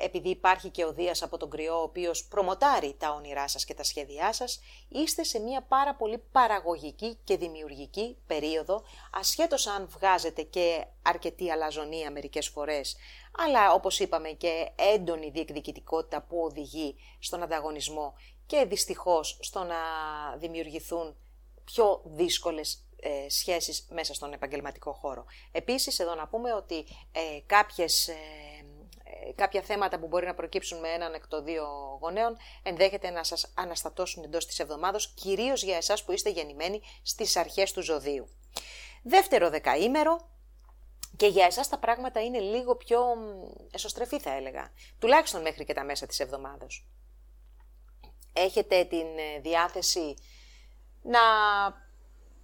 ε, επειδή υπάρχει και ο Δίας από τον κρυό ο οποίος προμοτάρει τα όνειρά σας και τα σχέδιά σας, είστε σε μια πάρα πολύ παραγωγική και δημιουργική περίοδο, ασχέτως αν βγάζετε και αρκετή αλαζονία μερικές φορές, αλλά όπως είπαμε και έντονη διεκδικητικότητα που οδηγεί στον ανταγωνισμό και δυστυχώς στο να δημιουργηθούν πιο δύσκολες ε, σχέσεις μέσα στον επαγγελματικό χώρο. Επίσης, εδώ να πούμε ότι ε, κάποιες, ε, ε, κάποια θέματα που μπορεί να προκύψουν με έναν εκ των δύο γονέων ενδέχεται να σας αναστατώσουν εντός της εβδομάδος, κυρίως για εσάς που είστε γεννημένοι στις αρχές του ζωδίου. Δεύτερο δεκαήμερο, και για εσάς τα πράγματα είναι λίγο πιο εσωστρεφή θα έλεγα, τουλάχιστον μέχρι και τα μέσα της εβδομάδος. Έχετε την διάθεση να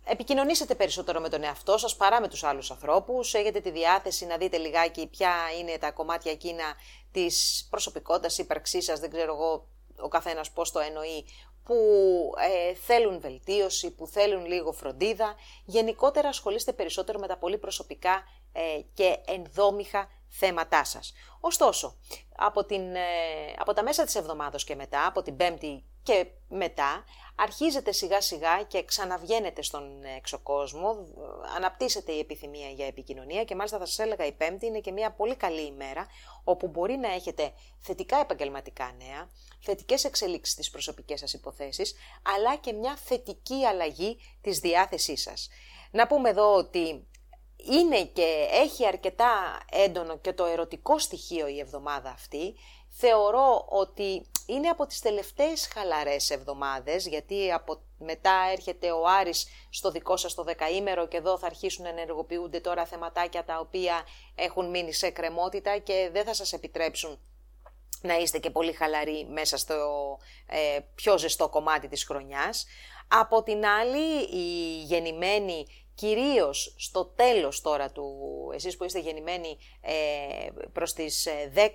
επικοινωνήσετε περισσότερο με τον εαυτό σας παρά με τους άλλους ανθρώπους, έχετε τη διάθεση να δείτε λιγάκι ποια είναι τα κομμάτια εκείνα της προσωπικότητας, ύπαρξής σας, δεν ξέρω εγώ ο καθένας πώς το εννοεί, που ε, θέλουν βελτίωση, που θέλουν λίγο φροντίδα. Γενικότερα ασχολείστε περισσότερο με τα πολύ προσωπικά ε, και ενδόμηχα θέματά σας. Ωστόσο, από, την, ε, από τα μέσα της εβδομάδος και μετά, από την πέμπτη και μετά, αρχίζετε σιγά σιγά και ξαναβγαίνετε στον έξω κόσμο, αναπτύσσεται η επιθυμία για επικοινωνία και μάλιστα θα σας έλεγα η πέμπτη είναι και μια πολύ καλή ημέρα, όπου μπορεί να έχετε θετικά επαγγελματικά νέα, θετικές εξελίξεις στις προσωπικές σας υποθέσεις, αλλά και μια θετική αλλαγή της διάθεσής σας. Να πούμε εδώ ότι είναι και έχει αρκετά έντονο και το ερωτικό στοιχείο η εβδομάδα αυτή. Θεωρώ ότι είναι από τις τελευταίες χαλαρές εβδομάδες, γιατί από μετά έρχεται ο Άρης στο δικό σας το δεκαήμερο και εδώ θα αρχίσουν να ενεργοποιούνται τώρα θεματάκια τα οποία έχουν μείνει σε κρεμότητα και δεν θα σας επιτρέψουν να είστε και πολύ χαλαροί μέσα στο ε, πιο ζεστό κομμάτι της χρονιάς. Από την άλλη, η γεννημένη κυρίως στο τέλος τώρα του, εσείς που είστε γεννημένοι ε, προς τις 10 ε,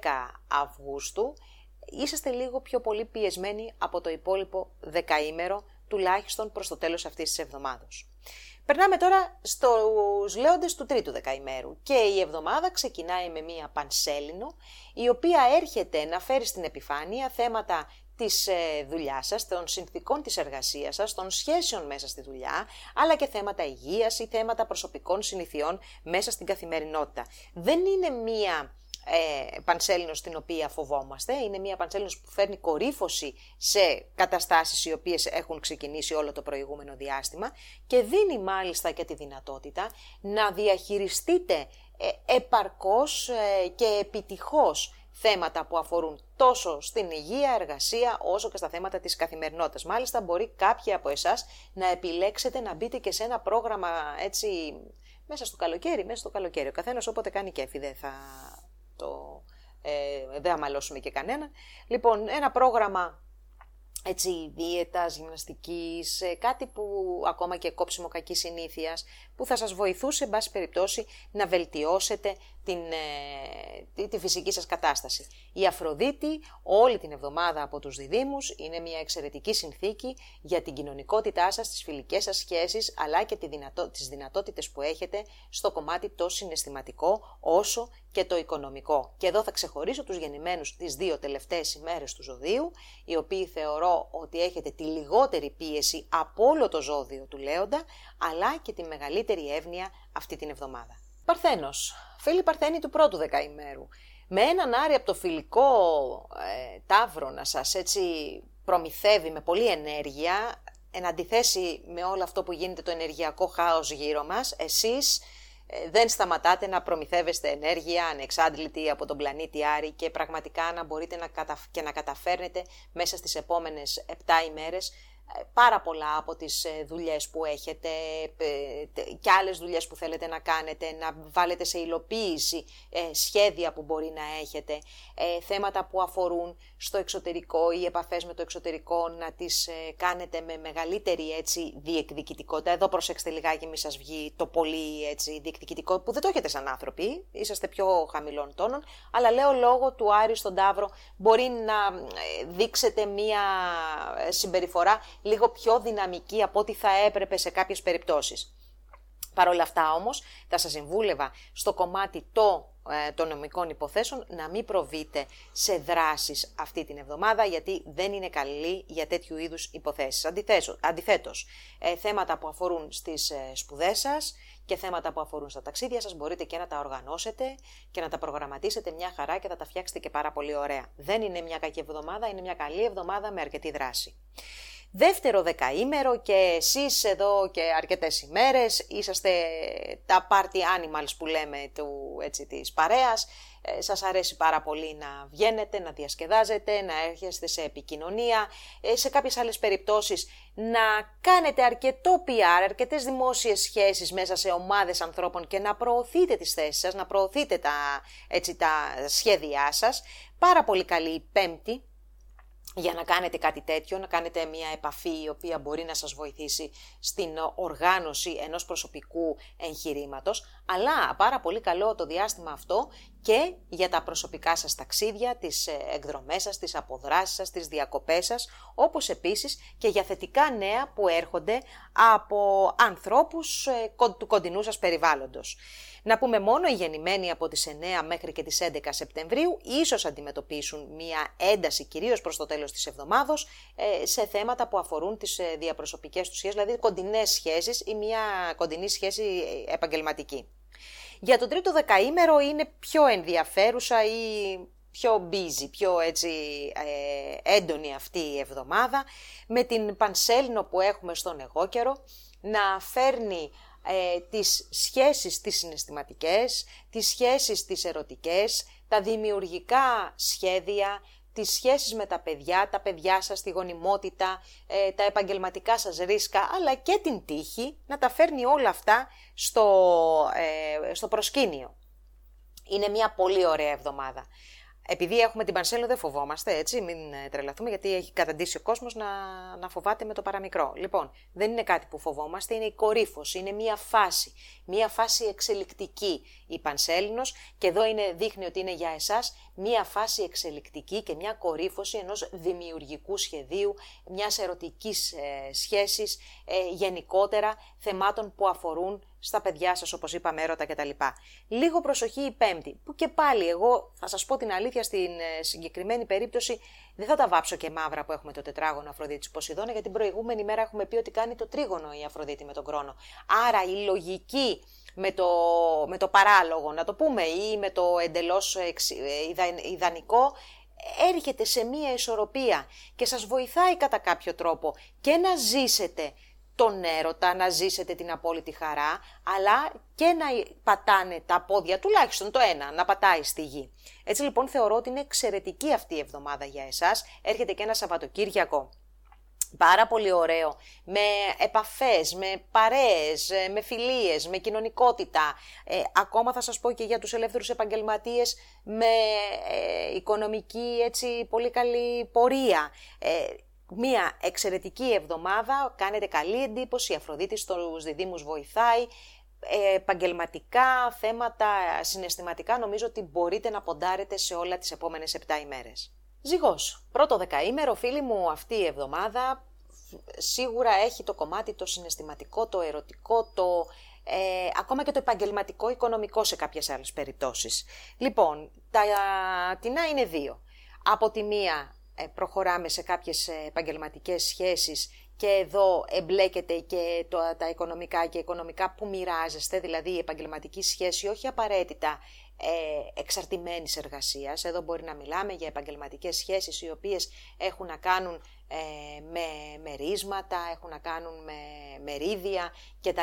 Αυγούστου, είσαστε λίγο πιο πολύ πιεσμένοι από το υπόλοιπο δεκαήμερο, τουλάχιστον προς το τέλος αυτής της εβδομάδος. Περνάμε τώρα στους λέοντες του τρίτου δεκαημέρου και η εβδομάδα ξεκινάει με μία πανσέλινο η οποία έρχεται να φέρει στην επιφάνεια θέματα της ε, δουλειάς σας, των συνθήκων της εργασίας σας, των σχέσεων μέσα στη δουλειά, αλλά και θέματα υγείας ή θέματα προσωπικών συνηθιών μέσα στην καθημερινότητα. Δεν είναι μία ε, πανσέλινος στην οποία φοβόμαστε, είναι μία πανσέλινος που φέρνει κορύφωση σε καταστάσεις οι οποίες έχουν ξεκινήσει όλο το προηγούμενο διάστημα και δίνει μάλιστα και τη δυνατότητα να διαχειριστείτε ε, επαρκώς ε, και επιτυχώς θέματα που αφορούν τόσο στην υγεία, εργασία, όσο και στα θέματα της καθημερινότητας. Μάλιστα μπορεί κάποιοι από εσάς να επιλέξετε να μπείτε και σε ένα πρόγραμμα έτσι μέσα στο καλοκαίρι, μέσα στο καλοκαίρι. Ο καθένας όποτε κάνει κέφι, δεν θα το... Ε, δεν αμαλώσουμε και κανένα. Λοιπόν, ένα πρόγραμμα έτσι, δίαιτας, γυμναστικής, ε, κάτι που ακόμα και κόψιμο κακής συνήθειας, που θα σας βοηθούσε, εν πάση περιπτώσει, να βελτιώσετε την, ε, τη, τη, φυσική σας κατάσταση. Η Αφροδίτη όλη την εβδομάδα από τους διδήμους είναι μια εξαιρετική συνθήκη για την κοινωνικότητά σας, τις φιλικές σας σχέσεις, αλλά και τη δυνατό, τις δυνατότητες που έχετε στο κομμάτι το συναισθηματικό, όσο και το οικονομικό. Και εδώ θα ξεχωρίσω τους γεννημένους τις δύο τελευταίες ημέρες του ζωδίου, οι οποίοι θεωρώ ότι έχετε τη λιγότερη πίεση από όλο το ζώδιο του Λέοντα, αλλά και τη μεγαλύτερη εύνοια αυτή την εβδομάδα. Παρθένος, φίλοι Παρθένοι του πρώτου δεκαημέρου, με έναν άρι από το φιλικό ε, τάβρο να σας έτσι προμηθεύει με πολλή ενέργεια, εν αντιθέσει με όλο αυτό που γίνεται το ενεργειακό χάος γύρω μας, εσείς ε, δεν σταματάτε να προμηθεύεστε ενέργεια ανεξάντλητη από τον πλανήτη Άρη και πραγματικά να μπορείτε να και να καταφέρνετε μέσα στις επόμενες 7 ημέρες πάρα πολλά από τις ε, δουλειές που έχετε και άλλες δουλειές που θέλετε να κάνετε, να βάλετε σε υλοποίηση ε, σχέδια που μπορεί να έχετε, ε, θέματα που αφορούν στο εξωτερικό ή επαφές με το εξωτερικό να τις κάνετε με μεγαλύτερη έτσι διεκδικητικότητα. Εδώ προσέξτε λιγάκι μη σας βγει το πολύ έτσι διεκδικητικό που δεν το έχετε σαν άνθρωποι, είσαστε πιο χαμηλών τόνων, αλλά λέω λόγω του Άρη στον Ταύρο μπορεί να δείξετε μία συμπεριφορά λίγο πιο δυναμική από ό,τι θα έπρεπε σε κάποιες περιπτώσεις. Παρ' όλα αυτά όμως θα σας συμβούλευα στο κομμάτι το, ε, των νομικών υποθέσεων να μην προβείτε σε δράσεις αυτή την εβδομάδα γιατί δεν είναι καλή για τέτοιου είδους υποθέσεις. Αντιθέτως, αντιθέτως ε, θέματα που αφορούν στις ε, σπουδές σας και θέματα που αφορούν στα ταξίδια σας μπορείτε και να τα οργανώσετε και να τα προγραμματίσετε μια χαρά και θα τα φτιάξετε και πάρα πολύ ωραία. Δεν είναι μια κακή εβδομάδα, είναι μια καλή εβδομάδα με αρκετή δράση δεύτερο δεκαήμερο και εσείς εδώ και αρκετές ημέρες είσαστε τα party animals που λέμε του, έτσι, της παρέας. Ε, σας αρέσει πάρα πολύ να βγαίνετε, να διασκεδάζετε, να έρχεστε σε επικοινωνία, ε, σε κάποιες άλλες περιπτώσεις να κάνετε αρκετό PR, αρκετές δημόσιες σχέσεις μέσα σε ομάδες ανθρώπων και να προωθείτε τις θέσεις σας, να προωθείτε τα, έτσι, τα σχέδιά σας. Πάρα πολύ καλή πέμπτη, για να κάνετε κάτι τέτοιο, να κάνετε μια επαφή η οποία μπορεί να σας βοηθήσει στην οργάνωση ενός προσωπικού εγχειρήματος, αλλά πάρα πολύ καλό το διάστημα αυτό και για τα προσωπικά σας ταξίδια, τις ε, εκδρομές σας, τις αποδράσεις σας, τις διακοπές σας, όπως επίσης και για θετικά νέα που έρχονται από ανθρώπους ε, του κοντινού σας περιβάλλοντος. Να πούμε μόνο οι γεννημένοι από τις 9 μέχρι και τις 11 Σεπτεμβρίου ίσως αντιμετωπίσουν μία ένταση κυρίως προς το τέλος της εβδομάδος ε, σε θέματα που αφορούν τις διαπροσωπικές τους σχέσεις, δηλαδή κοντινές σχέσεις ή μία κοντινή σχέση επαγγελματική. Για το τρίτο δεκαήμερο είναι πιο ενδιαφέρουσα ή πιο busy, πιο έτσι ε, έντονη αυτή η εβδομάδα. Με την πανσέλινο που έχουμε στον εγώ καιρό να φέρνει ε, τις σχέσεις τις συναισθηματικές, τις σχέσεις τις ερωτικές, τα δημιουργικά σχέδια, τις σχέσεις με τα παιδιά, τα παιδιά σας, τη γονιμότητα, ε, τα επαγγελματικά σας ρίσκα, αλλά και την τύχη, να τα φέρνει όλα αυτά στο, ε, στο προσκήνιο. Είναι μια πολύ ωραία εβδομάδα. Επειδή έχουμε την Πανσέλο δεν φοβόμαστε, έτσι, μην ε, τρελαθούμε, γιατί έχει καταντήσει ο κόσμος να, να φοβάται με το παραμικρό. Λοιπόν, δεν είναι κάτι που φοβόμαστε, είναι η κορύφωση, είναι μία φάση, μία φάση εξελικτική η Πανσέλινος και εδώ είναι, δείχνει ότι είναι για εσάς μία φάση εξελικτική και μία κορύφωση ενός δημιουργικού σχεδίου, μιας ερωτικής ε, σχέσης, ε, γενικότερα θεμάτων που αφορούν στα παιδιά σας, όπως είπαμε, έρωτα κτλ. Λίγο προσοχή η πέμπτη, που και πάλι εγώ θα σας πω την αλήθεια στην ε, συγκεκριμένη περίπτωση δεν θα τα βάψω και μαύρα που έχουμε το τετράγωνο Αφροδίτη Ποσειδώνα, γιατί την προηγούμενη μέρα έχουμε πει ότι κάνει το τρίγωνο η Αφροδίτη με τον κρόνο. Άρα η λογική με το, με το παράλογο, να το πούμε, ή με το εντελώς ε, ιδανικό, έρχεται σε μία ισορροπία και σας βοηθάει κατά κάποιο τρόπο και να ζήσετε τον έρωτα, να ζήσετε την απόλυτη χαρά, αλλά και να πατάνε τα πόδια, τουλάχιστον το ένα, να πατάει στη γη. Έτσι λοιπόν θεωρώ ότι είναι εξαιρετική αυτή η εβδομάδα για εσάς. Έρχεται και ένα Σαββατοκύριακο πάρα πολύ ωραίο, με επαφές, με παρέες, ε, με φιλίες, με κοινωνικότητα. Ε, ακόμα θα σας πω και για τους ελεύθερους επαγγελματίες με ε, οικονομική έτσι πολύ καλή πορεία. Ε, μία εξαιρετική εβδομάδα, κάνετε καλή εντύπωση, η Αφροδίτης στους διδήμους βοηθάει, επαγγελματικά θέματα, συναισθηματικά νομίζω ότι μπορείτε να ποντάρετε σε όλα τις επόμενες 7 ημέρες. Ζυγός. Πρώτο δεκαήμερο, φίλοι μου, αυτή η εβδομάδα σίγουρα έχει το κομμάτι το συναισθηματικό, το ερωτικό, το ε, ακόμα και το επαγγελματικό οικονομικό σε κάποιες άλλες περιπτώσεις. Λοιπόν, τα τεινά είναι δύο. Από τη μία ε, προχωράμε σε κάποιες ε, επαγγελματικές σχέσεις και εδώ εμπλέκεται και το, τα οικονομικά και οικονομικά που μοιράζεστε, δηλαδή η επαγγελματική σχέση όχι απαραίτητα ε, εξαρτημένης εργασίας. Εδώ μπορεί να μιλάμε για επαγγελματικές σχέσεις οι οποίες έχουν να κάνουν ε, με μερίσματα, έχουν να κάνουν με μερίδια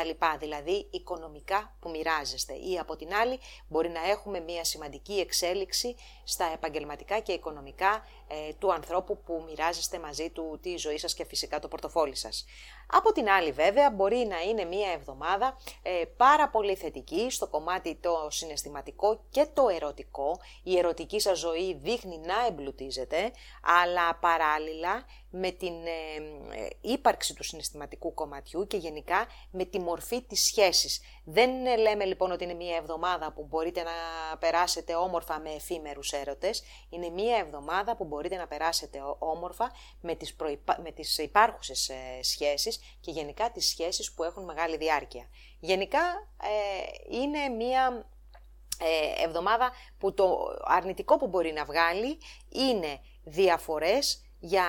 λοιπά, Δηλαδή οικονομικά που μοιράζεστε ή από την άλλη μπορεί να έχουμε μια σημαντική εξέλιξη στα επαγγελματικά και οικονομικά ε, του ανθρώπου που μοιράζεστε μαζί του τη ζωή σας και φυσικά το πορτοφόλι σας. Από την άλλη βέβαια μπορεί να είναι μια εβδομάδα ε, πάρα πολύ θετική στο κομμάτι το συναισθηματικό και το ερωτικό. Η ερωτική σας ζωή δείχνει να εμπλουτίζεται, αλλά παράλληλα με την ε, ε, ύπαρξη του συναισθηματικού κομματιού και γενικά με τη μορφή της σχέσης. Δεν ε, λέμε λοιπόν ότι είναι μια εβδομάδα που μπορείτε να περάσετε όμορφα με εφήμερους έρωτες. Είναι μια εβδομάδα που μπορείτε να περάσετε όμορφα με τις, προϋπα... με τις υπάρχουσες σχέσεις και γενικά τις σχέσεις που έχουν μεγάλη διάρκεια. Γενικά είναι μια εβδομάδα που το αρνητικό που μπορεί να βγάλει είναι διαφορές για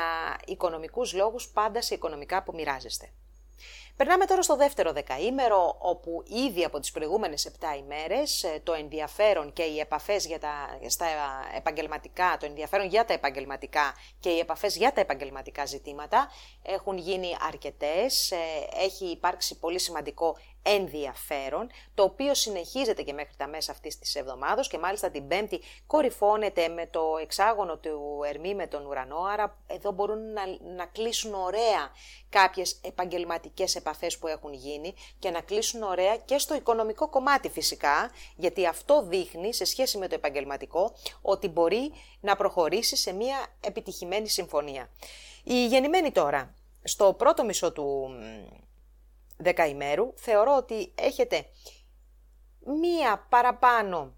οικονομικούς λόγους πάντα σε οικονομικά που μοιράζεστε. Περνάμε τώρα στο δεύτερο δεκαήμερο, όπου ήδη από τις προηγούμενες 7 ημέρες ε, το ενδιαφέρον και οι επαφές για τα, στα επαγγελματικά, το ενδιαφέρον για τα επαγγελματικά και οι επαφές για τα επαγγελματικά ζητήματα έχουν γίνει αρκετές, ε, έχει υπάρξει πολύ σημαντικό ενδιαφέρον, το οποίο συνεχίζεται και μέχρι τα μέσα αυτής της εβδομάδος και μάλιστα την Πέμπτη κορυφώνεται με το εξάγωνο του Ερμή με τον ουρανό, άρα εδώ μπορούν να, να κλείσουν ωραία κάποιες επαγγελματικές επαφές που έχουν γίνει και να κλείσουν ωραία και στο οικονομικό κομμάτι φυσικά, γιατί αυτό δείχνει σε σχέση με το επαγγελματικό ότι μπορεί να προχωρήσει σε μια επιτυχημένη συμφωνία. Η γεννημένη τώρα, στο πρώτο μισό του δεκαημέρου, θεωρώ ότι έχετε μία παραπάνω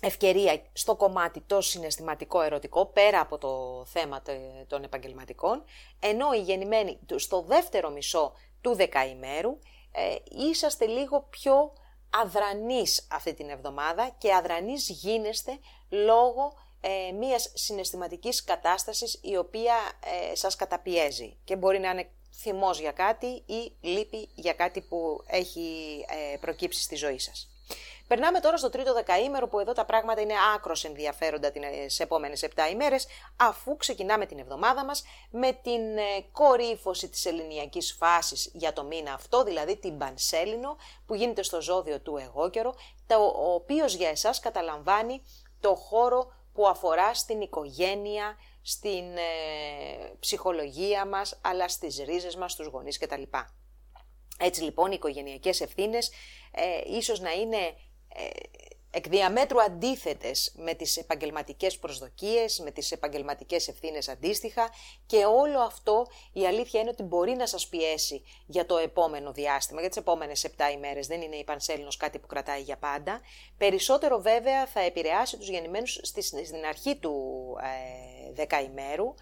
ευκαιρία στο κομμάτι το συναισθηματικό ερωτικό, πέρα από το θέμα των επαγγελματικών, ενώ οι γεννημένοι στο δεύτερο μισό του δεκαημέρου ε, είσαστε λίγο πιο αδρανείς αυτή την εβδομάδα και αδρανείς γίνεστε λόγω ε, μιας συναισθηματικής κατάστασης η οποία ε, σας καταπιέζει και μπορεί να είναι θυμός για κάτι ή λύπη για κάτι που έχει ε, προκύψει στη ζωή σας. Περνάμε τώρα στο τρίτο δεκαήμερο που εδώ τα πράγματα είναι άκρος ενδιαφέροντα τις επόμενες 7 ημέρες αφού ξεκινάμε την εβδομάδα μας με την ε, κορύφωση της ελληνιακής φάσης για το μήνα αυτό, δηλαδή την Πανσέλινο που γίνεται στο ζώδιο του εγώ καιρο, ο οποίος για εσάς καταλαμβάνει το χώρο που αφορά στην οικογένεια, στην ε, ψυχολογία μας, αλλά στις ρίζες μας, στους γονείς κτλ. Έτσι λοιπόν οι οικογενειακές ευθύνες ε, ίσως να είναι ε, εκ διαμέτρου αντίθετες με τις επαγγελματικές προσδοκίες, με τις επαγγελματικές ευθύνες αντίστοιχα και όλο αυτό η αλήθεια είναι ότι μπορεί να σας πιέσει για το επόμενο διάστημα, για τις επόμενες 7 ημέρες, δεν είναι η Πανσέλινος κάτι που κρατάει για πάντα. Περισσότερο βέβαια θα επηρεάσει τους γεννημένους στην αρχή του ε, δεκαημέρου,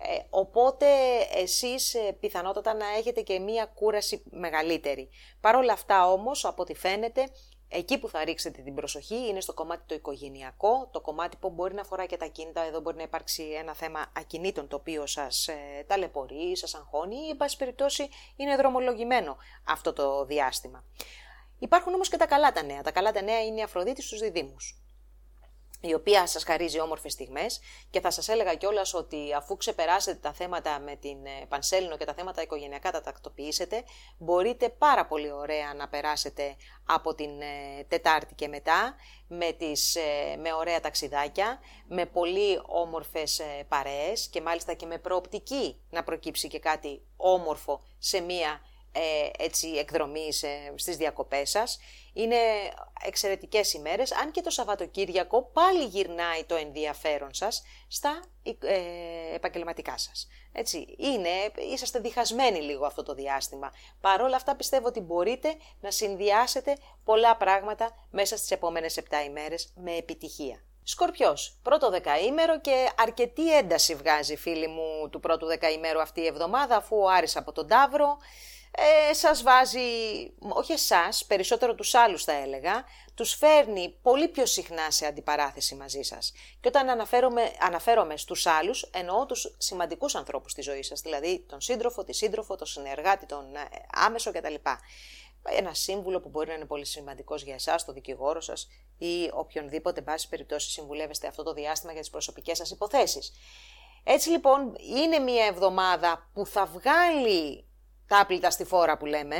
ε, οπότε εσείς ε, πιθανότατα να έχετε και μία κούραση μεγαλύτερη. Παρ' όλα αυτά όμως, από ό,τι φαίνεται, Εκεί που θα ρίξετε την προσοχή είναι στο κομμάτι το οικογενειακό, το κομμάτι που μπορεί να αφορά και τα κίνητα. Εδώ μπορεί να υπάρξει ένα θέμα ακινήτων το οποίο σας ε, ταλαιπωρεί, σας αγχώνει ή, εν πάση περιπτώσει, είναι δρομολογημένο αυτό το διάστημα. Υπάρχουν όμως και τα καλά τα νέα. Τα καλά τα νέα είναι η Αφροδίτη στους διδήμου. Η οποία σας χαρίζει όμορφες στιγμές και θα σας έλεγα κιόλας ότι αφού ξεπεράσετε τα θέματα με την ε, Πανσέλινο και τα θέματα οικογενειακά τα τακτοποιήσετε, μπορείτε πάρα πολύ ωραία να περάσετε από την ε, Τετάρτη και μετά με, τις, ε, με ωραία ταξιδάκια, με πολύ όμορφες παρέες και μάλιστα και με προοπτική να προκύψει και κάτι όμορφο σε μία ε, έτσι, εκδρομή στις διακοπές σας. Είναι εξαιρετικές ημέρες, αν και το Σαββατοκύριακο πάλι γυρνάει το ενδιαφέρον σας στα ε, επαγγελματικά σας. Έτσι, είναι, είσαστε διχασμένοι λίγο αυτό το διάστημα. Παρ' όλα αυτά πιστεύω ότι μπορείτε να συνδυάσετε πολλά πράγματα μέσα στις επόμενες 7 ημέρες με επιτυχία. Σκορπιός, πρώτο δεκαήμερο και αρκετή ένταση βγάζει φίλοι μου του πρώτου δεκαήμερου αυτή η εβδομάδα αφού ο Άρης από τον Ταύρο ε, σας βάζει, όχι εσάς, περισσότερο τους άλλους θα έλεγα, τους φέρνει πολύ πιο συχνά σε αντιπαράθεση μαζί σας. Και όταν αναφέρομαι, αναφέρομαι στους άλλους, εννοώ τους σημαντικούς ανθρώπους της ζωής σας, δηλαδή τον σύντροφο, τη σύντροφο, τον συνεργάτη, τον ε, άμεσο κτλ. Ένα σύμβουλο που μπορεί να είναι πολύ σημαντικός για εσάς, το δικηγόρο σας ή οποιονδήποτε, πάση περιπτώσει, συμβουλεύεστε αυτό το διάστημα για τις προσωπικές σας υποθέσεις. Έτσι λοιπόν είναι μια εβδομάδα που θα βγάλει τα άπλυτα στη φόρα που λέμε,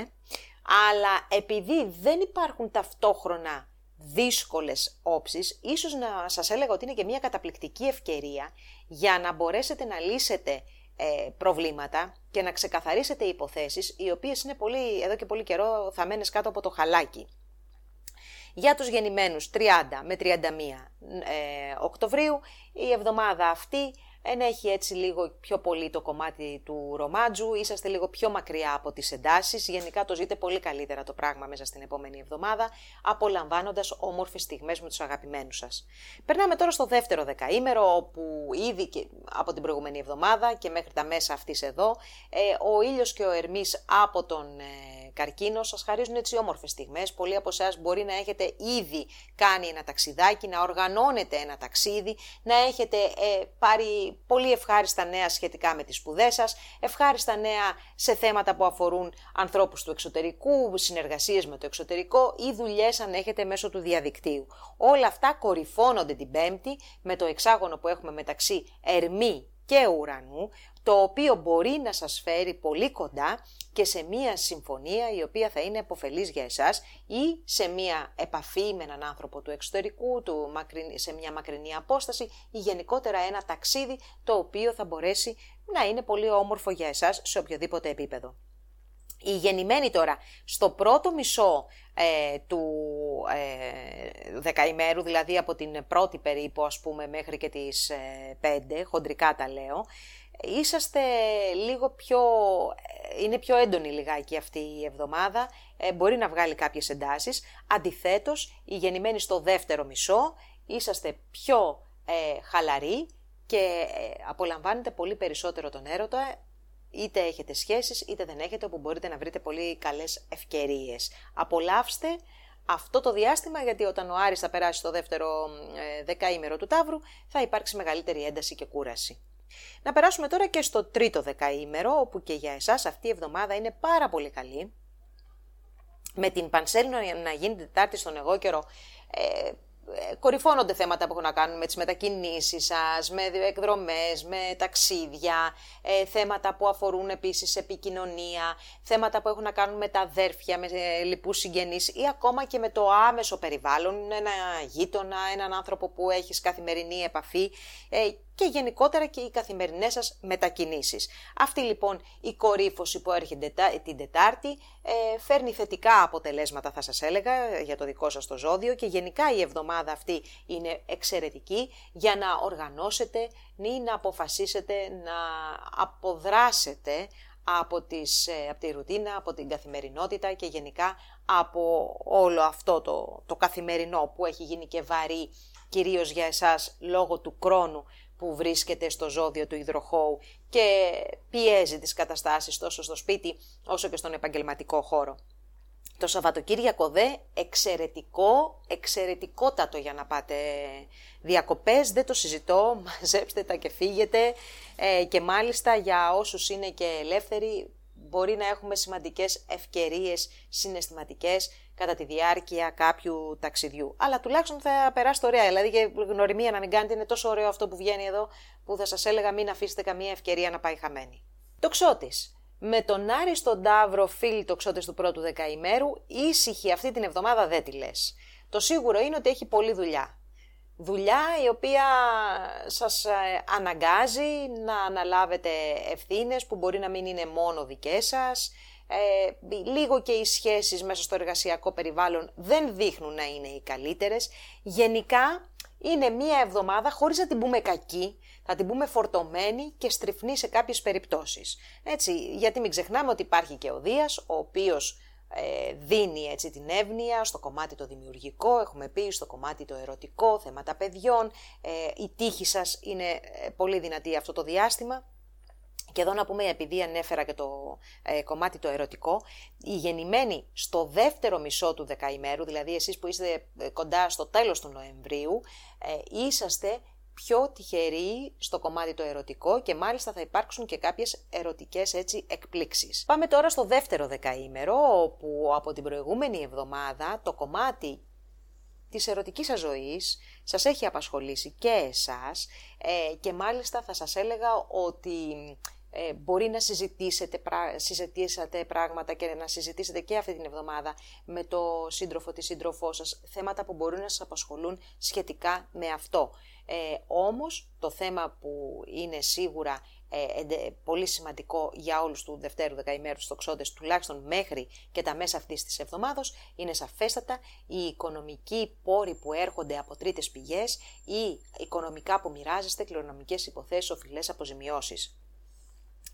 αλλά επειδή δεν υπάρχουν ταυτόχρονα δύσκολες όψεις, ίσως να σας έλεγα ότι είναι και μια καταπληκτική ευκαιρία για να μπορέσετε να λύσετε ε, προβλήματα και να ξεκαθαρίσετε υποθέσεις, οι οποίες είναι πολύ, εδώ και πολύ καιρό θαμένες κάτω από το χαλάκι. Για τους γεννημένους 30 με 31 ε, Οκτωβρίου, η εβδομάδα αυτή ενέχει έτσι λίγο πιο πολύ το κομμάτι του ρομάτζου, είσαστε λίγο πιο μακριά από τις εντάσεις, γενικά το ζείτε πολύ καλύτερα το πράγμα μέσα στην επόμενη εβδομάδα, απολαμβάνοντας όμορφες στιγμές με τους αγαπημένους σας. Περνάμε τώρα στο δεύτερο δεκαήμερο, όπου ήδη και από την προηγούμενη εβδομάδα και μέχρι τα μέσα αυτής εδώ, ε, ο ήλιος και ο Ερμής από τον ε, καρκίνο σας χαρίζουν έτσι όμορφες στιγμές. Πολλοί από εσάς μπορεί να έχετε ήδη κάνει ένα ταξιδάκι, να οργανώνετε ένα ταξίδι, να έχετε ε, πάρει πολύ ευχάριστα νέα σχετικά με τις σπουδές σας, ευχάριστα νέα σε θέματα που αφορούν ανθρώπους του εξωτερικού, συνεργασίες με το εξωτερικό ή δουλειές αν έχετε μέσω του διαδικτύου. Όλα αυτά κορυφώνονται την Πέμπτη με το εξάγωνο που έχουμε μεταξύ Ερμή και ουρανού, το οποίο μπορεί να σας φέρει πολύ κοντά και σε μία συμφωνία η οποία θα είναι επωφελής για εσάς ή σε μία επαφή με έναν άνθρωπο του εξωτερικού, του, σε μια μακρινή απόσταση ή γενικότερα ένα ταξίδι το οποίο θα μπορέσει να είναι πολύ όμορφο για εσάς σε οποιοδήποτε επίπεδο. Οι γεννημένοι τώρα στο πρώτο μισό ε, του ε, δεκαημέρου, δηλαδή από την πρώτη περίπου ας πούμε μέχρι και τις ε, πέντε, χοντρικά τα λέω, είσαστε λίγο πιο, ε, είναι πιο έντονη λιγάκι αυτή η εβδομάδα, ε, μπορεί να βγάλει κάποιες εντάσεις. Αντιθέτως, οι γεννημένοι στο δεύτερο μισό, είσαστε πιο ε, χαλαροί και ε, απολαμβάνετε πολύ περισσότερο τον έρωτα, είτε έχετε σχέσεις είτε δεν έχετε, όπου μπορείτε να βρείτε πολύ καλές ευκαιρίες. Απολαύστε αυτό το διάστημα, γιατί όταν ο Άρης θα περάσει στο δεύτερο ε, δεκαήμερο του Ταύρου, θα υπάρξει μεγαλύτερη ένταση και κούραση. Να περάσουμε τώρα και στο τρίτο δεκαήμερο, όπου και για εσάς αυτή η εβδομάδα είναι πάρα πολύ καλή. Με την Πανσέλινο να γίνει Τετάρτη στον εγώ καιρό, ε, ε, κορυφώνονται θέματα που έχουν να κάνουν με τις μετακινήσεις σας, με εκδρομές, με ταξίδια, ε, θέματα που αφορούν επίσης επικοινωνία, θέματα που έχουν να κάνουν με τα αδέρφια, με ε, λοιπούς συγγενείς ή ακόμα και με το άμεσο περιβάλλον, ένα γείτονα, έναν άνθρωπο που έχεις καθημερινή επαφή και γενικότερα και οι καθημερινές σας μετακινήσεις. Αυτή λοιπόν η κορύφωση που έρχεται την Τετάρτη ε, φέρνει θετικά αποτελέσματα θα σας έλεγα για το δικό σας το ζώδιο και γενικά η εβδομάδα αυτή είναι εξαιρετική για να οργανώσετε ή να αποφασίσετε να αποδράσετε από, τις, ε, από τη ρουτίνα, από την καθημερινότητα και γενικά από όλο αυτό το, το καθημερινό που έχει γίνει και βαρύ κυρίως για εσάς λόγω του χρόνου που βρίσκεται στο ζώδιο του υδροχώου και πιέζει τις καταστάσεις τόσο στο σπίτι όσο και στον επαγγελματικό χώρο. Το Σαββατοκύριακο δε εξαιρετικό, εξαιρετικότατο για να πάτε διακοπές, δεν το συζητώ, μαζέψτε τα και φύγετε ε, και μάλιστα για όσους είναι και ελεύθεροι μπορεί να έχουμε σημαντικές ευκαιρίες συναισθηματικές κατά τη διάρκεια κάποιου ταξιδιού. Αλλά τουλάχιστον θα περάσει ωραία. Δηλαδή και γνωριμία να μην κάνετε είναι τόσο ωραίο αυτό που βγαίνει εδώ που θα σας έλεγα μην αφήσετε καμία ευκαιρία να πάει χαμένη. Το ξώτης. Με τον Άρη στον Ταύρο, φίλοι το ξώτης του πρώτου δεκαημέρου, ήσυχη αυτή την εβδομάδα δεν τη λες. Το σίγουρο είναι ότι έχει πολλή δουλειά. Δουλειά η οποία σας ε, αναγκάζει να αναλάβετε ευθύνες που μπορεί να μην είναι μόνο δικές σας, ε, λίγο και οι σχέσεις μέσα στο εργασιακό περιβάλλον δεν δείχνουν να είναι οι καλύτερες. Γενικά είναι μία εβδομάδα χωρίς να την πούμε κακή, θα την πούμε φορτωμένη και στριφνή σε κάποιες περιπτώσεις. Έτσι, γιατί μην ξεχνάμε ότι υπάρχει και ο Δίας, ο οποίος ε, δίνει έτσι την εύνοια στο κομμάτι το δημιουργικό, έχουμε πει στο κομμάτι το ερωτικό, θέματα παιδιών, ε, η τύχη σας είναι ε, πολύ δυνατή αυτό το διάστημα. Και εδώ να πούμε, επειδή ανέφερα και το ε, κομμάτι το ερωτικό, οι γεννημένοι στο δεύτερο μισό του δεκαημέρου, δηλαδή εσείς που είστε ε, κοντά στο τέλος του Νοεμβρίου, ε, είσαστε πιο τυχεροί στο κομμάτι το ερωτικό και μάλιστα θα υπάρξουν και κάποιες ερωτικές έτσι εκπλήξεις. Πάμε τώρα στο δεύτερο δεκαήμερο, όπου από την προηγούμενη εβδομάδα το κομμάτι της ερωτικής σας ζωής σας έχει απασχολήσει και εσάς και μάλιστα θα σας έλεγα ότι ε, μπορεί να συζητήσετε, συζητήσατε πράγματα και να συζητήσετε και αυτή την εβδομάδα με το σύντροφο, τη σύντροφό σας, θέματα που μπορούν να σας απασχολούν σχετικά με αυτό. Ε, όμως το θέμα που είναι σίγουρα ε, πολύ σημαντικό για όλους του Δευτέρου Δεκαημέρου στοξόντες, τουλάχιστον μέχρι και τα μέσα αυτής της εβδομάδος, είναι σαφέστατα οι οικονομικοί πόροι που έρχονται από τρίτες πηγές ή οικονομικά που μοιράζεστε, κληρονομικές υποθέσεις, οφειλές αποζημιώσεις.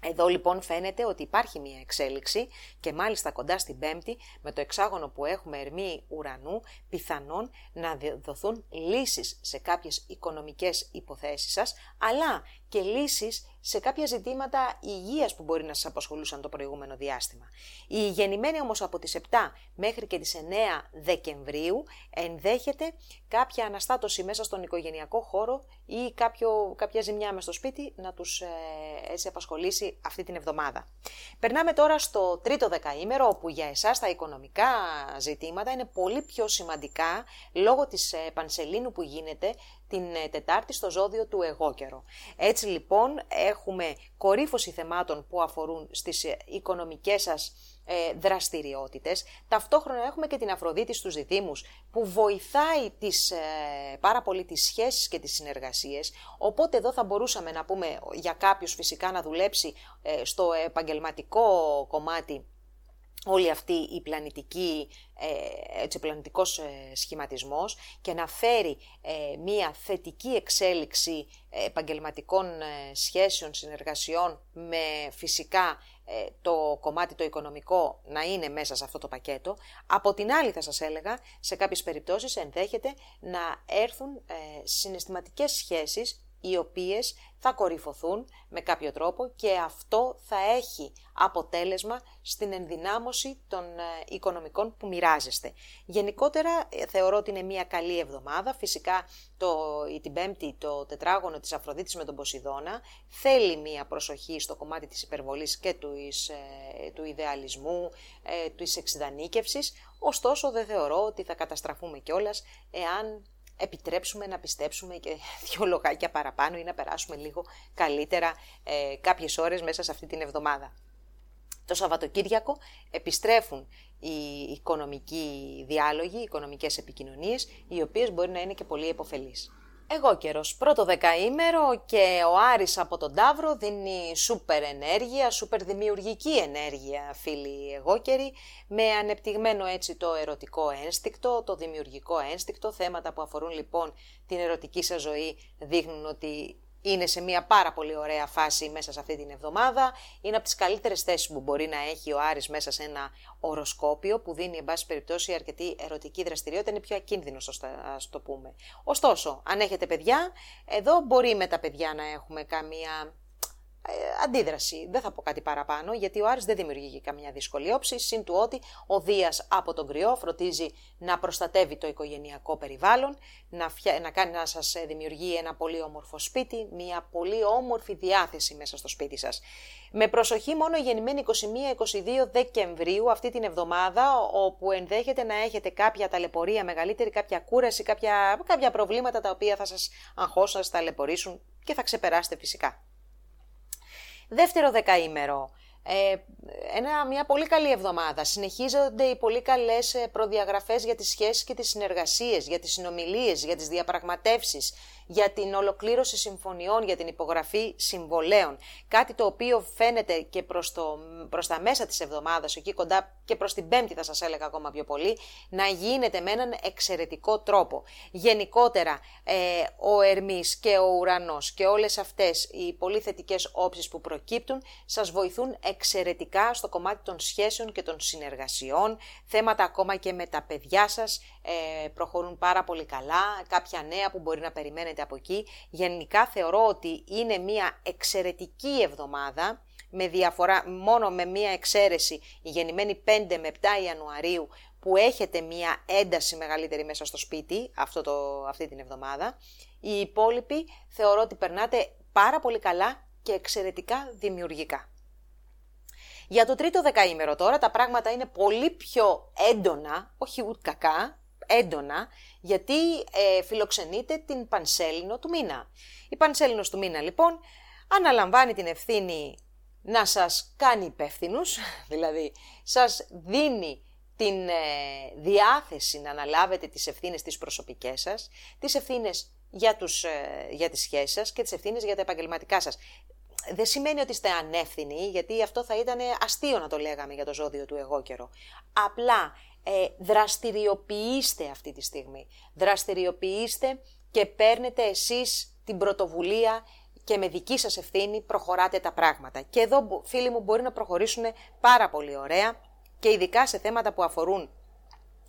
Εδώ λοιπόν φαίνεται ότι υπάρχει μια εξέλιξη και μάλιστα κοντά στην Πέμπτη με το εξάγωνο που έχουμε ερμή ουρανού πιθανόν να δοθούν λύσεις σε κάποιες οικονομικές υποθέσεις σας αλλά και λύσεις σε κάποια ζητήματα υγείας που μπορεί να σας απασχολούσαν το προηγούμενο διάστημα. Η γεννημένη όμως από τις 7 μέχρι και τις 9 Δεκεμβρίου ενδέχεται κάποια αναστάτωση μέσα στον οικογενειακό χώρο ή κάποιο, κάποια ζημιά μες στο σπίτι να τους ε, έτσι απασχολήσει αυτή την εβδομάδα. Περνάμε τώρα στο τρίτο δεκαήμερο όπου για εσάς τα οικονομικά ζητήματα είναι πολύ πιο σημαντικά λόγω της ε, πανσελίνου που γίνεται την ε, Τετάρτη στο ζώδιο του εγώ καιρο. Έτσι λοιπόν έχουμε κορύφωση θεμάτων που αφορούν στις ε, οικονομικές σας ε, δραστηριότητες. Ταυτόχρονα έχουμε και την Αφροδίτη στους διδήμους που βοηθάει τις, ε, πάρα πολύ τις σχέσεις και τις συνεργασίες. Οπότε εδώ θα μπορούσαμε να πούμε για κάποιους φυσικά να δουλέψει στο επαγγελματικό κομμάτι όλη αυτή η πλανητική, ε, έτσι, πλανητικός ε, σχηματισμός και να φέρει ε, μία θετική εξέλιξη επαγγελματικών σχέσεων, συνεργασιών με φυσικά το κομμάτι το οικονομικό να είναι μέσα σε αυτό το πακέτο. Από την άλλη θα σας έλεγα, σε κάποιες περιπτώσεις ενδέχεται να έρθουν συναισθηματικές σχέσεις οι οποίες θα κορυφωθούν με κάποιο τρόπο και αυτό θα έχει αποτέλεσμα στην ενδυνάμωση των ε, οικονομικών που μοιράζεστε. Γενικότερα ε, θεωρώ ότι είναι μια καλή εβδομάδα. Φυσικά το, την πέμπτη το τετράγωνο της Αφροδίτης με τον Ποσειδώνα θέλει μια προσοχή στο κομμάτι της υπερβολής και τους, ε, του ιδεαλισμού, ε, της εξειδανίκευσης. Ωστόσο δεν θεωρώ ότι θα καταστραφούμε κιόλας εάν επιτρέψουμε να πιστέψουμε και δύο λογάκια παραπάνω ή να περάσουμε λίγο καλύτερα ε, κάποιες ώρες μέσα σε αυτή την εβδομάδα. Το Σαββατοκύριακο επιστρέφουν οι οικονομικοί διάλογοι, οι οικονομικές επικοινωνίες, οι οποίες μπορεί να είναι και πολύ επωφελείς. Εγώ καιρός. Πρώτο δεκαήμερο και ο Άρης από τον Ταύρο δίνει σούπερ ενέργεια, σούπερ δημιουργική ενέργεια, φίλοι εγώ καιροι, με ανεπτυγμένο έτσι το ερωτικό ένστικτο, το δημιουργικό ένστικτο. Θέματα που αφορούν λοιπόν την ερωτική σας ζωή δείχνουν ότι είναι σε μια πάρα πολύ ωραία φάση μέσα σε αυτή την εβδομάδα. Είναι από τις καλύτερες θέσεις που μπορεί να έχει ο Άρης μέσα σε ένα οροσκόπιο που δίνει, εν πάση περιπτώσει, αρκετή ερωτική δραστηριότητα. Είναι πιο ακίνδυνος, ας το πούμε. Ωστόσο, αν έχετε παιδιά, εδώ μπορεί με τα παιδιά να έχουμε καμία ε, αντίδραση. Δεν θα πω κάτι παραπάνω, γιατί ο Άρης δεν δημιουργεί καμιά δύσκολη όψη, συν του ότι ο Δίας από τον κρυό φροντίζει να προστατεύει το οικογενειακό περιβάλλον, να, φια... να, κάνει, να σας δημιουργεί ένα πολύ όμορφο σπίτι, μια πολύ όμορφη διάθεση μέσα στο σπίτι σας. Με προσοχή μόνο γεννημένη 21-22 Δεκεμβρίου αυτή την εβδομάδα, όπου ενδέχεται να έχετε κάποια ταλαιπωρία μεγαλύτερη, κάποια κούραση, κάποια, κάποια προβλήματα τα οποία θα σας αγχώσουν, θα σας ταλαιπωρήσουν και θα ξεπεράσετε φυσικά. Δεύτερο δεκαήμερο. Ε, ένα, μια πολύ καλή εβδομάδα. Συνεχίζονται οι πολύ καλές ε, προδιαγραφές για τις σχέσεις και τις συνεργασίες, για τις συνομιλίες, για τις διαπραγματεύσεις για την ολοκλήρωση συμφωνιών, για την υπογραφή συμβολέων. Κάτι το οποίο φαίνεται και προς, το, προς τα μέσα της εβδομάδας, εκεί κοντά και προς την πέμπτη θα σας έλεγα ακόμα πιο πολύ, να γίνεται με έναν εξαιρετικό τρόπο. Γενικότερα, ε, ο Ερμής και ο Ουρανός και όλες αυτές οι πολύ θετικές όψεις που προκύπτουν σας βοηθούν εξαιρετικά στο κομμάτι των σχέσεων και των συνεργασιών, θέματα ακόμα και με τα παιδιά σας ε, προχωρούν πάρα πολύ καλά, κάποια νέα που μπορεί να περιμένετε από εκεί. Γενικά θεωρώ ότι είναι μια εξαιρετική εβδομάδα, με διαφορά, μόνο με μια εξαίρεση, η γεννημένη 5 με 7 Ιανουαρίου, που έχετε μια ένταση μεγαλύτερη μέσα στο σπίτι αυτό το, αυτή την εβδομάδα. Οι υπόλοιποι θεωρώ ότι περνάτε πάρα πολύ καλά και εξαιρετικά δημιουργικά. Για το τρίτο δεκαήμερο τώρα τα πράγματα είναι πολύ πιο έντονα, όχι ούτε κακά, έντονα, γιατί ε, φιλοξενείται την Πανσέλινο του μήνα. Η Πανσέλινος του μήνα λοιπόν αναλαμβάνει την ευθύνη να σας κάνει υπεύθυνους, δηλαδή σας δίνει την ε, διάθεση να αναλάβετε τις ευθύνες τις προσωπικές σας, τις ευθύνες για, τους, ε, για τις σχέσεις σας και τις ευθύνες για τα επαγγελματικά σας. Δεν σημαίνει ότι είστε ανεύθυνοι, γιατί αυτό θα ήταν αστείο να το λέγαμε για το ζώδιο του εγώ καιρό. Απλά ε, δραστηριοποιήστε αυτή τη στιγμή. Δραστηριοποιήστε και παίρνετε εσείς την πρωτοβουλία και με δική σας ευθύνη προχωράτε τα πράγματα. Και εδώ φίλοι μου μπορεί να προχωρήσουν πάρα πολύ ωραία και ειδικά σε θέματα που αφορούν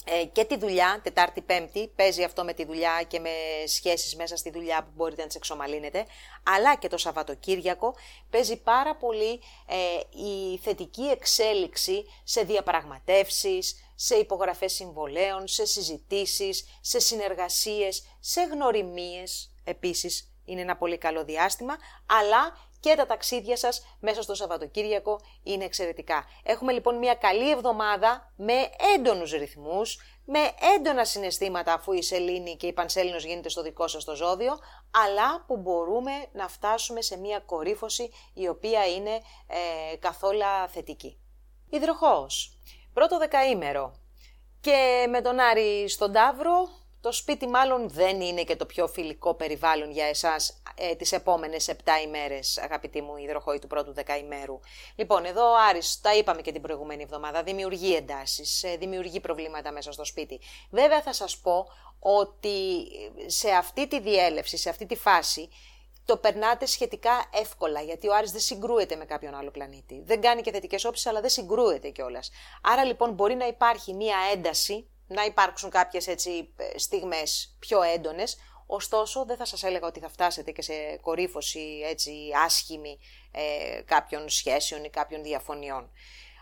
ε, και τη δουλειά, Τετάρτη Πέμπτη, παίζει αυτό με τη δουλειά και με σχέσεις μέσα στη δουλειά που μπορείτε να τις εξομαλύνετε, αλλά και το Σαββατοκύριακο παίζει πάρα πολύ ε, η θετική εξέλιξη σε διαπραγματεύσεις, σε υπογραφές συμβολέων, σε συζητήσεις, σε συνεργασίες, σε γνωριμίες, επίσης είναι ένα πολύ καλό διάστημα, αλλά και τα ταξίδια σας μέσα στο Σαββατοκύριακο είναι εξαιρετικά. Έχουμε λοιπόν μια καλή εβδομάδα με έντονους ρυθμούς, με έντονα συναισθήματα αφού η σελήνη και η πανσέλινος γίνεται στο δικό σας το ζώδιο, αλλά που μπορούμε να φτάσουμε σε μια κορύφωση η οποία είναι ε, καθόλου θετική. Υδροχόος. Πρώτο δεκαήμερο. Και με τον Άρη στον Ταύρο, το σπίτι μάλλον δεν είναι και το πιο φιλικό περιβάλλον για εσάς ε, τις επόμενες 7 ημέρες, αγαπητοί μου υδροχόοι του πρώτου δεκαημέρου. Λοιπόν, εδώ ο Άρης, τα είπαμε και την προηγούμενη εβδομάδα, δημιουργεί εντάσεις, ε, δημιουργεί προβλήματα μέσα στο σπίτι. Βέβαια θα σας πω ότι σε αυτή τη διέλευση, σε αυτή τη φάση, το περνάτε σχετικά εύκολα, γιατί ο Άρης δεν συγκρούεται με κάποιον άλλο πλανήτη. Δεν κάνει και θετικές όψεις, αλλά δεν συγκρούεται κιόλας. Άρα λοιπόν μπορεί να υπάρχει μία ένταση, να υπάρξουν κάποιες έτσι ε, στιγμές πιο έντονες, ωστόσο δεν θα σας έλεγα ότι θα φτάσετε και σε κορύφωση έτσι άσχημη ε, κάποιων σχέσεων ή κάποιων διαφωνιών.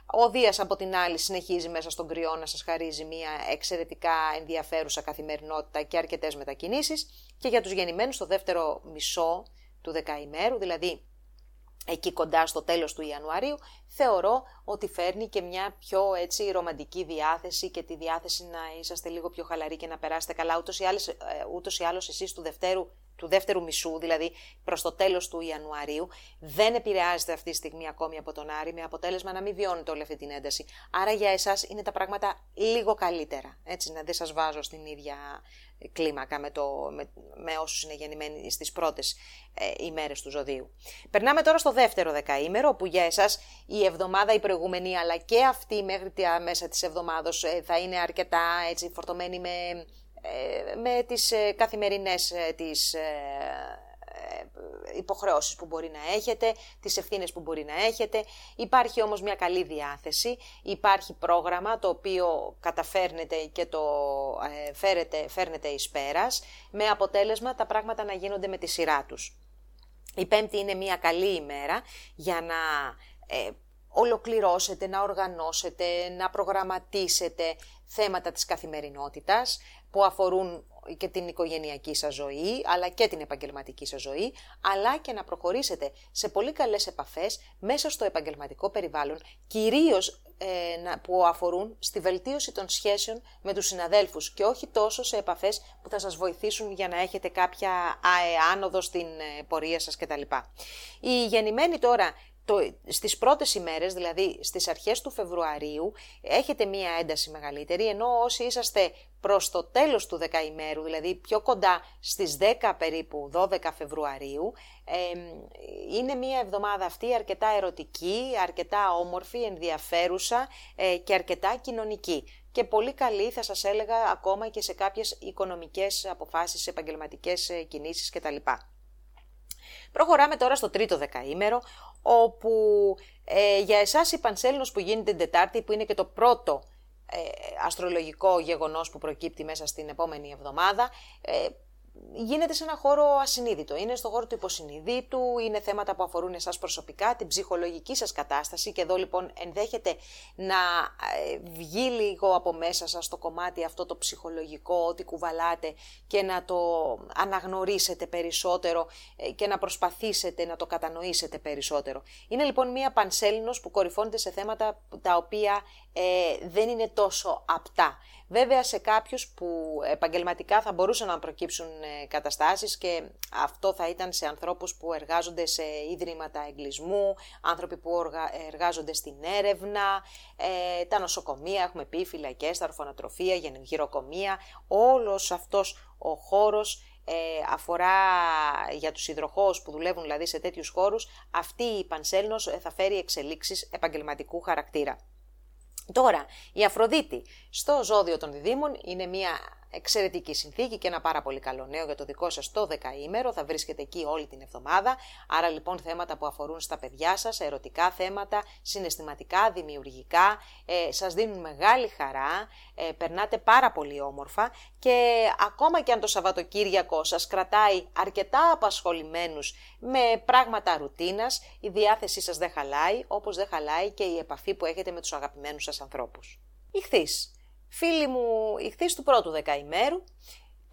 Ο Δίας από την άλλη συνεχίζει μέσα στον κρυό να σας χαρίζει μια εξαιρετικά ενδιαφέρουσα καθημερινότητα και αρκετές μετακινήσεις και για τους γεννημένους το δεύτερο μισό του δεκαημέρου, δηλαδή εκεί κοντά στο τέλος του Ιανουαρίου, θεωρώ ότι φέρνει και μια πιο έτσι ρομαντική διάθεση και τη διάθεση να είσαστε λίγο πιο χαλαροί και να περάσετε καλά. Ούτως ή άλλως, ε, ούτως ή άλλως εσείς του δευτέρου του δεύτερου μισού, δηλαδή προς το τέλος του Ιανουαρίου, δεν επηρεάζεται αυτή τη στιγμή ακόμη από τον Άρη, με αποτέλεσμα να μην βιώνετε όλη αυτή την ένταση. Άρα για εσάς είναι τα πράγματα λίγο καλύτερα, έτσι, να δεν σας βάζω στην ίδια κλίμακα με, το, με, με όσους είναι γεννημένοι στις πρώτες ε, ημέρες του ζωδίου. Περνάμε τώρα στο δεύτερο δεκαήμερο, που για εσάς η εβδομάδα η προηγούμενη, αλλά και αυτή μέχρι τη μέσα της εβδομάδος ε, θα είναι αρκετά έτσι, φορτωμένη με ε, με τις ε, καθημερινές ε, τις υποχρεώσεις που μπορεί να έχετε, τις ευθύνες που μπορεί να έχετε. Υπάρχει όμως μια καλή διάθεση, υπάρχει πρόγραμμα το οποίο καταφέρνετε και το φέρετε, φέρνετε εις πέρας, με αποτέλεσμα τα πράγματα να γίνονται με τη σειρά τους. Η Πέμπτη είναι μια καλή ημέρα για να ε, ολοκληρώσετε, να οργανώσετε, να προγραμματίσετε θέματα της καθημερινότητας που αφορούν και την οικογενειακή σας ζωή, αλλά και την επαγγελματική σας ζωή, αλλά και να προχωρήσετε σε πολύ καλές επαφές μέσα στο επαγγελματικό περιβάλλον, κυρίως ε, που αφορούν στη βελτίωση των σχέσεων με τους συναδέλφους και όχι τόσο σε επαφές που θα σας βοηθήσουν για να έχετε κάποια άνοδο στην ε, πορεία σας κτλ. Οι γεννημένοι τώρα το, στις πρώτες ημέρες, δηλαδή στις αρχές του Φεβρουαρίου, έχετε μία ένταση μεγαλύτερη, ενώ όσοι είσαστε προς το τέλος του δεκαημέρου, δηλαδή πιο κοντά στις 10 περίπου 12 Φεβρουαρίου, είναι μία εβδομάδα αυτή αρκετά ερωτική, αρκετά όμορφη, ενδιαφέρουσα ε, και αρκετά κοινωνική. Και πολύ καλή θα σας έλεγα ακόμα και σε κάποιες οικονομικές αποφάσεις, επαγγελματικές ε, κινήσεις κτλ. Προχωράμε τώρα στο τρίτο δεκαήμερο, όπου ε, για εσάς η Πανσέλινος που γίνεται την Τετάρτη, που είναι και το πρώτο ε, αστρολογικό γεγονός που προκύπτει μέσα στην επόμενη εβδομάδα, ε, γίνεται σε ένα χώρο ασυνείδητο. Είναι στο χώρο του υποσυνείδητου, είναι θέματα που αφορούν εσάς προσωπικά, την ψυχολογική σας κατάσταση και εδώ λοιπόν ενδέχεται να ε, βγει λίγο από μέσα σας το κομμάτι αυτό το ψυχολογικό, ότι κουβαλάτε και να το αναγνωρίσετε περισσότερο ε, και να προσπαθήσετε να το κατανοήσετε περισσότερο. Είναι λοιπόν μία πανσέλινος που κορυφώνεται σε θέματα τα οποία ε, δεν είναι τόσο απτά. Βέβαια σε κάποιους που επαγγελματικά θα μπορούσαν να προκύψουν ε, καταστάσεις και αυτό θα ήταν σε ανθρώπους που εργάζονται σε ίδρυματα εγκλισμού, άνθρωποι που εργάζονται στην έρευνα, ε, τα νοσοκομεία, έχουμε πει, φυλακές, τα ορφανοτροφία, γυροκομεία, όλος αυτός ο χώρος ε, αφορά για τους υδροχώους που δουλεύουν δηλαδή σε τέτοιους χώρους, αυτή η πανσέλνος θα φέρει εξελίξεις επαγγελματικού χαρακτήρα. Τώρα, η Αφροδίτη στο ζώδιο των διδήμων είναι μια εξαιρετική συνθήκη και ένα πάρα πολύ καλό νέο για το δικό σας το δεκαήμερο. Θα βρίσκεται εκεί όλη την εβδομάδα. Άρα λοιπόν θέματα που αφορούν στα παιδιά σας, ερωτικά θέματα, συναισθηματικά, δημιουργικά, ε, σας δίνουν μεγάλη χαρά, ε, περνάτε πάρα πολύ όμορφα και ακόμα και αν το Σαββατοκύριακο σας κρατάει αρκετά απασχολημένους με πράγματα ρουτίνας, η διάθεσή σας δεν χαλάει, όπως δεν χαλάει και η επαφή που έχετε με τους αγαπημένους σας ανθρώπους. Ηχθείς. Φίλοι μου, ηχθείς του πρώτου δεκαημέρου,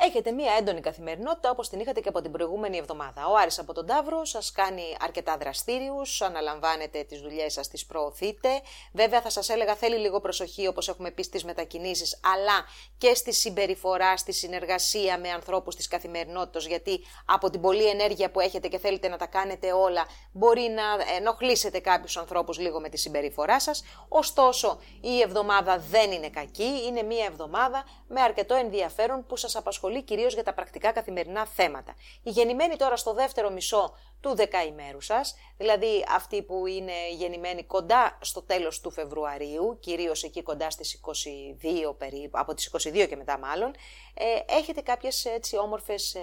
έχετε μία έντονη καθημερινότητα όπως την είχατε και από την προηγούμενη εβδομάδα. Ο Άρης από τον Ταύρο σας κάνει αρκετά δραστήριους, αναλαμβάνετε τις δουλειές σας, τις προωθείτε. Βέβαια θα σας έλεγα θέλει λίγο προσοχή όπως έχουμε πει στις μετακινήσεις, αλλά και στη συμπεριφορά, στη συνεργασία με ανθρώπους της καθημερινότητας, γιατί από την πολλή ενέργεια που έχετε και θέλετε να τα κάνετε όλα, μπορεί να ενοχλήσετε κάποιους ανθρώπους λίγο με τη συμπεριφορά σας. Ωστόσο, η εβδομάδα δεν είναι κακή, είναι μία εβδομάδα με αρκετό ενδιαφέρον που σας απασχολεί απασχολεί κυρίως για τα πρακτικά καθημερινά θέματα. Οι γεννημένοι τώρα στο δεύτερο μισό του δεκαημέρου σας, δηλαδή αυτοί που είναι γεννημένοι κοντά στο τέλος του Φεβρουαρίου, κυρίως εκεί κοντά στις 22 περίπου, από τις 22 και μετά μάλλον, ε, έχετε κάποιες έτσι όμορφες... Ε,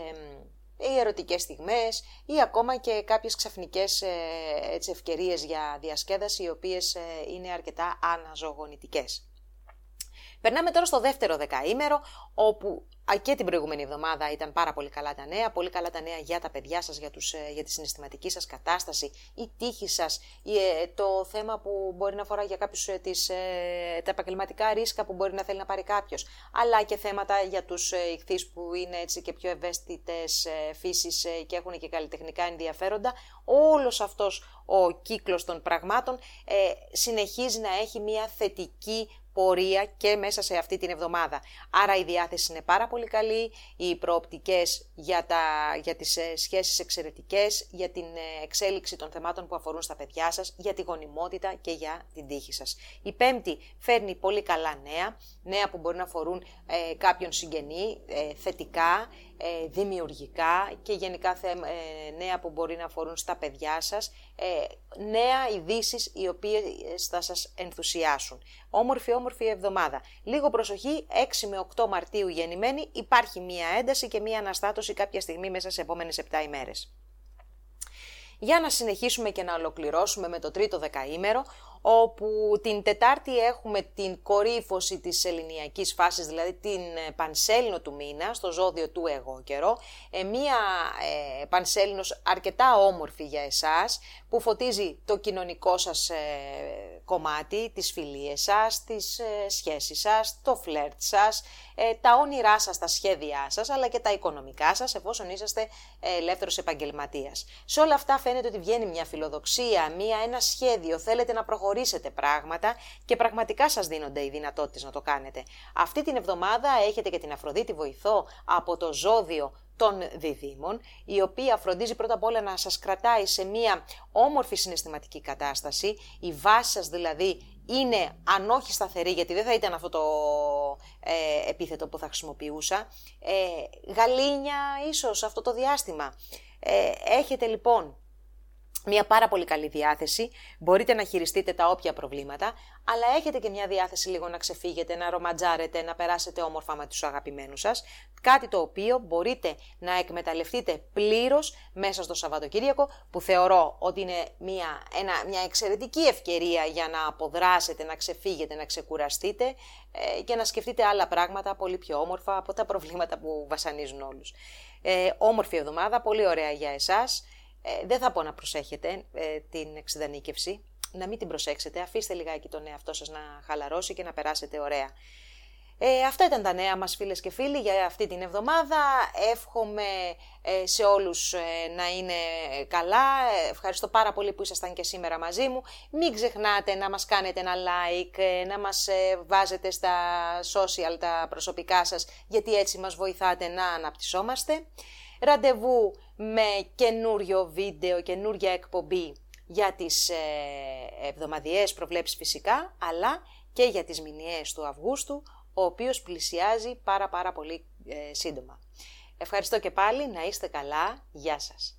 ή ερωτικές στιγμές ή ακόμα και κάποιες ξαφνικές ε, έτσι, ευκαιρίες για διασκέδαση οι οποίες ε, είναι αρκετά αναζωογονητικές. Περνάμε τώρα στο δεύτερο δεκαήμερο, όπου και την προηγούμενη εβδομάδα ήταν πάρα πολύ καλά τα νέα, πολύ καλά τα νέα για τα παιδιά σας, για, τους, ε, για τη συναισθηματική σας κατάσταση, η τύχη σας, ε, το θέμα που μπορεί να αφορά για κάποιους ε, τις, τα επαγγελματικά ρίσκα που μπορεί να θέλει να πάρει κάποιος, αλλά και θέματα για τους ηχθείς που είναι έτσι και πιο ευαίσθητες φύσεις και έχουν και καλλιτεχνικά ενδιαφέροντα. Όλος αυτός ο κύκλος των πραγμάτων συνεχίζει να έχει μια θετική πορεία και μέσα σε αυτή την εβδομάδα. Άρα η διάθεση είναι πάρα πολύ καλή, οι προοπτικές για, τα, για τις ε, σχέσεις εξαιρετικές, για την ε, εξέλιξη των θεμάτων που αφορούν στα παιδιά σας, για τη γονιμότητα και για την τύχη σας. Η πέμπτη φέρνει πολύ καλά νέα, νέα που μπορεί να αφορούν ε, κάποιον συγγενή, ε, θετικά, ε, δημιουργικά και γενικά ε, νέα που μπορεί να αφορούν στα παιδιά σας, ε, νέα ειδήσεις οι οποίες θα σας ενθουσιάσουν. Όμορφη, όμορφη εβδομάδα. Λίγο προσοχή, 6 με 8 Μαρτίου γεννημένη, υπάρχει μία ένταση και μία αναστάτωση κάποια στιγμή μέσα σε επόμενες 7 ημέρες. Για να συνεχίσουμε και να ολοκληρώσουμε με το τρίτο δεκαήμερο, όπου την Τετάρτη έχουμε την κορύφωση της ελληνιακής φάσης, δηλαδή την ε, πανσέλινο του μήνα, στο ζώδιο του εγώ καιρό, ε, μία ε, πανσέλινος αρκετά όμορφη για εσάς, που φωτίζει το κοινωνικό σας ε, κομμάτι, τις φιλίες σας, τις ε, σχέσεις σας, το φλερτ σας, ε, τα όνειρά σας, τα σχέδιά σας, αλλά και τα οικονομικά σας, εφόσον είσαστε ελεύθερος επαγγελματίας. Σε όλα αυτά φαίνεται ότι βγαίνει μια φιλοδοξία, μια, ένα σχέδιο, θέλετε να προχωρήσετε πράγματα και πραγματικά σας δίνονται οι δυνατότητες να το κάνετε. Αυτή την εβδομάδα έχετε και την Αφροδίτη βοηθό από το ζώδιο των διδήμων, η οποία φροντίζει πρώτα απ' όλα να σας κρατάει σε μία όμορφη συναισθηματική κατάσταση, η βάση σας δηλαδή είναι αν όχι σταθερή, γιατί δεν θα ήταν αυτό το ε, επίθετο που θα χρησιμοποιούσα, ε, γαλήνια ίσως αυτό το διάστημα. Ε, έχετε λοιπόν μια πάρα πολύ καλή διάθεση, μπορείτε να χειριστείτε τα όποια προβλήματα, αλλά έχετε και μια διάθεση λίγο να ξεφύγετε, να ρομαντζάρετε, να περάσετε όμορφα με τους αγαπημένους σας, κάτι το οποίο μπορείτε να εκμεταλλευτείτε πλήρως μέσα στο Σαββατοκύριακο, που θεωρώ ότι είναι μια, ένα, μια εξαιρετική ευκαιρία για να αποδράσετε, να ξεφύγετε, να ξεκουραστείτε ε, και να σκεφτείτε άλλα πράγματα πολύ πιο όμορφα από τα προβλήματα που βασανίζουν όλους. Ε, όμορφη εβδομάδα, πολύ ωραία για εσάς. Ε, δεν θα πω να προσέχετε ε, την εξειδανίκευση, να μην την προσέξετε, αφήστε λιγάκι τον εαυτό σας να χαλαρώσει και να περάσετε ωραία. Ε, αυτά ήταν τα νέα μας φίλες και φίλοι για αυτή την εβδομάδα. Εύχομαι ε, σε όλους να είναι καλά. Ευχαριστώ πάρα πολύ που ήσασταν και σήμερα μαζί μου. Μην ξεχνάτε να μας κάνετε ένα like, να μας βάζετε στα social τα προσωπικά σας, γιατί έτσι μας βοηθάτε να αναπτυσσόμαστε ραντεβού με καινούριο βίντεο, καινούρια εκπομπή για τις ε, εβδομαδιαίες προβλέψεις φυσικά, αλλά και για τις μηνιαίες του Αυγούστου, ο οποίος πλησιάζει πάρα πάρα πολύ ε, σύντομα. Ευχαριστώ και πάλι, να είστε καλά, γεια σας.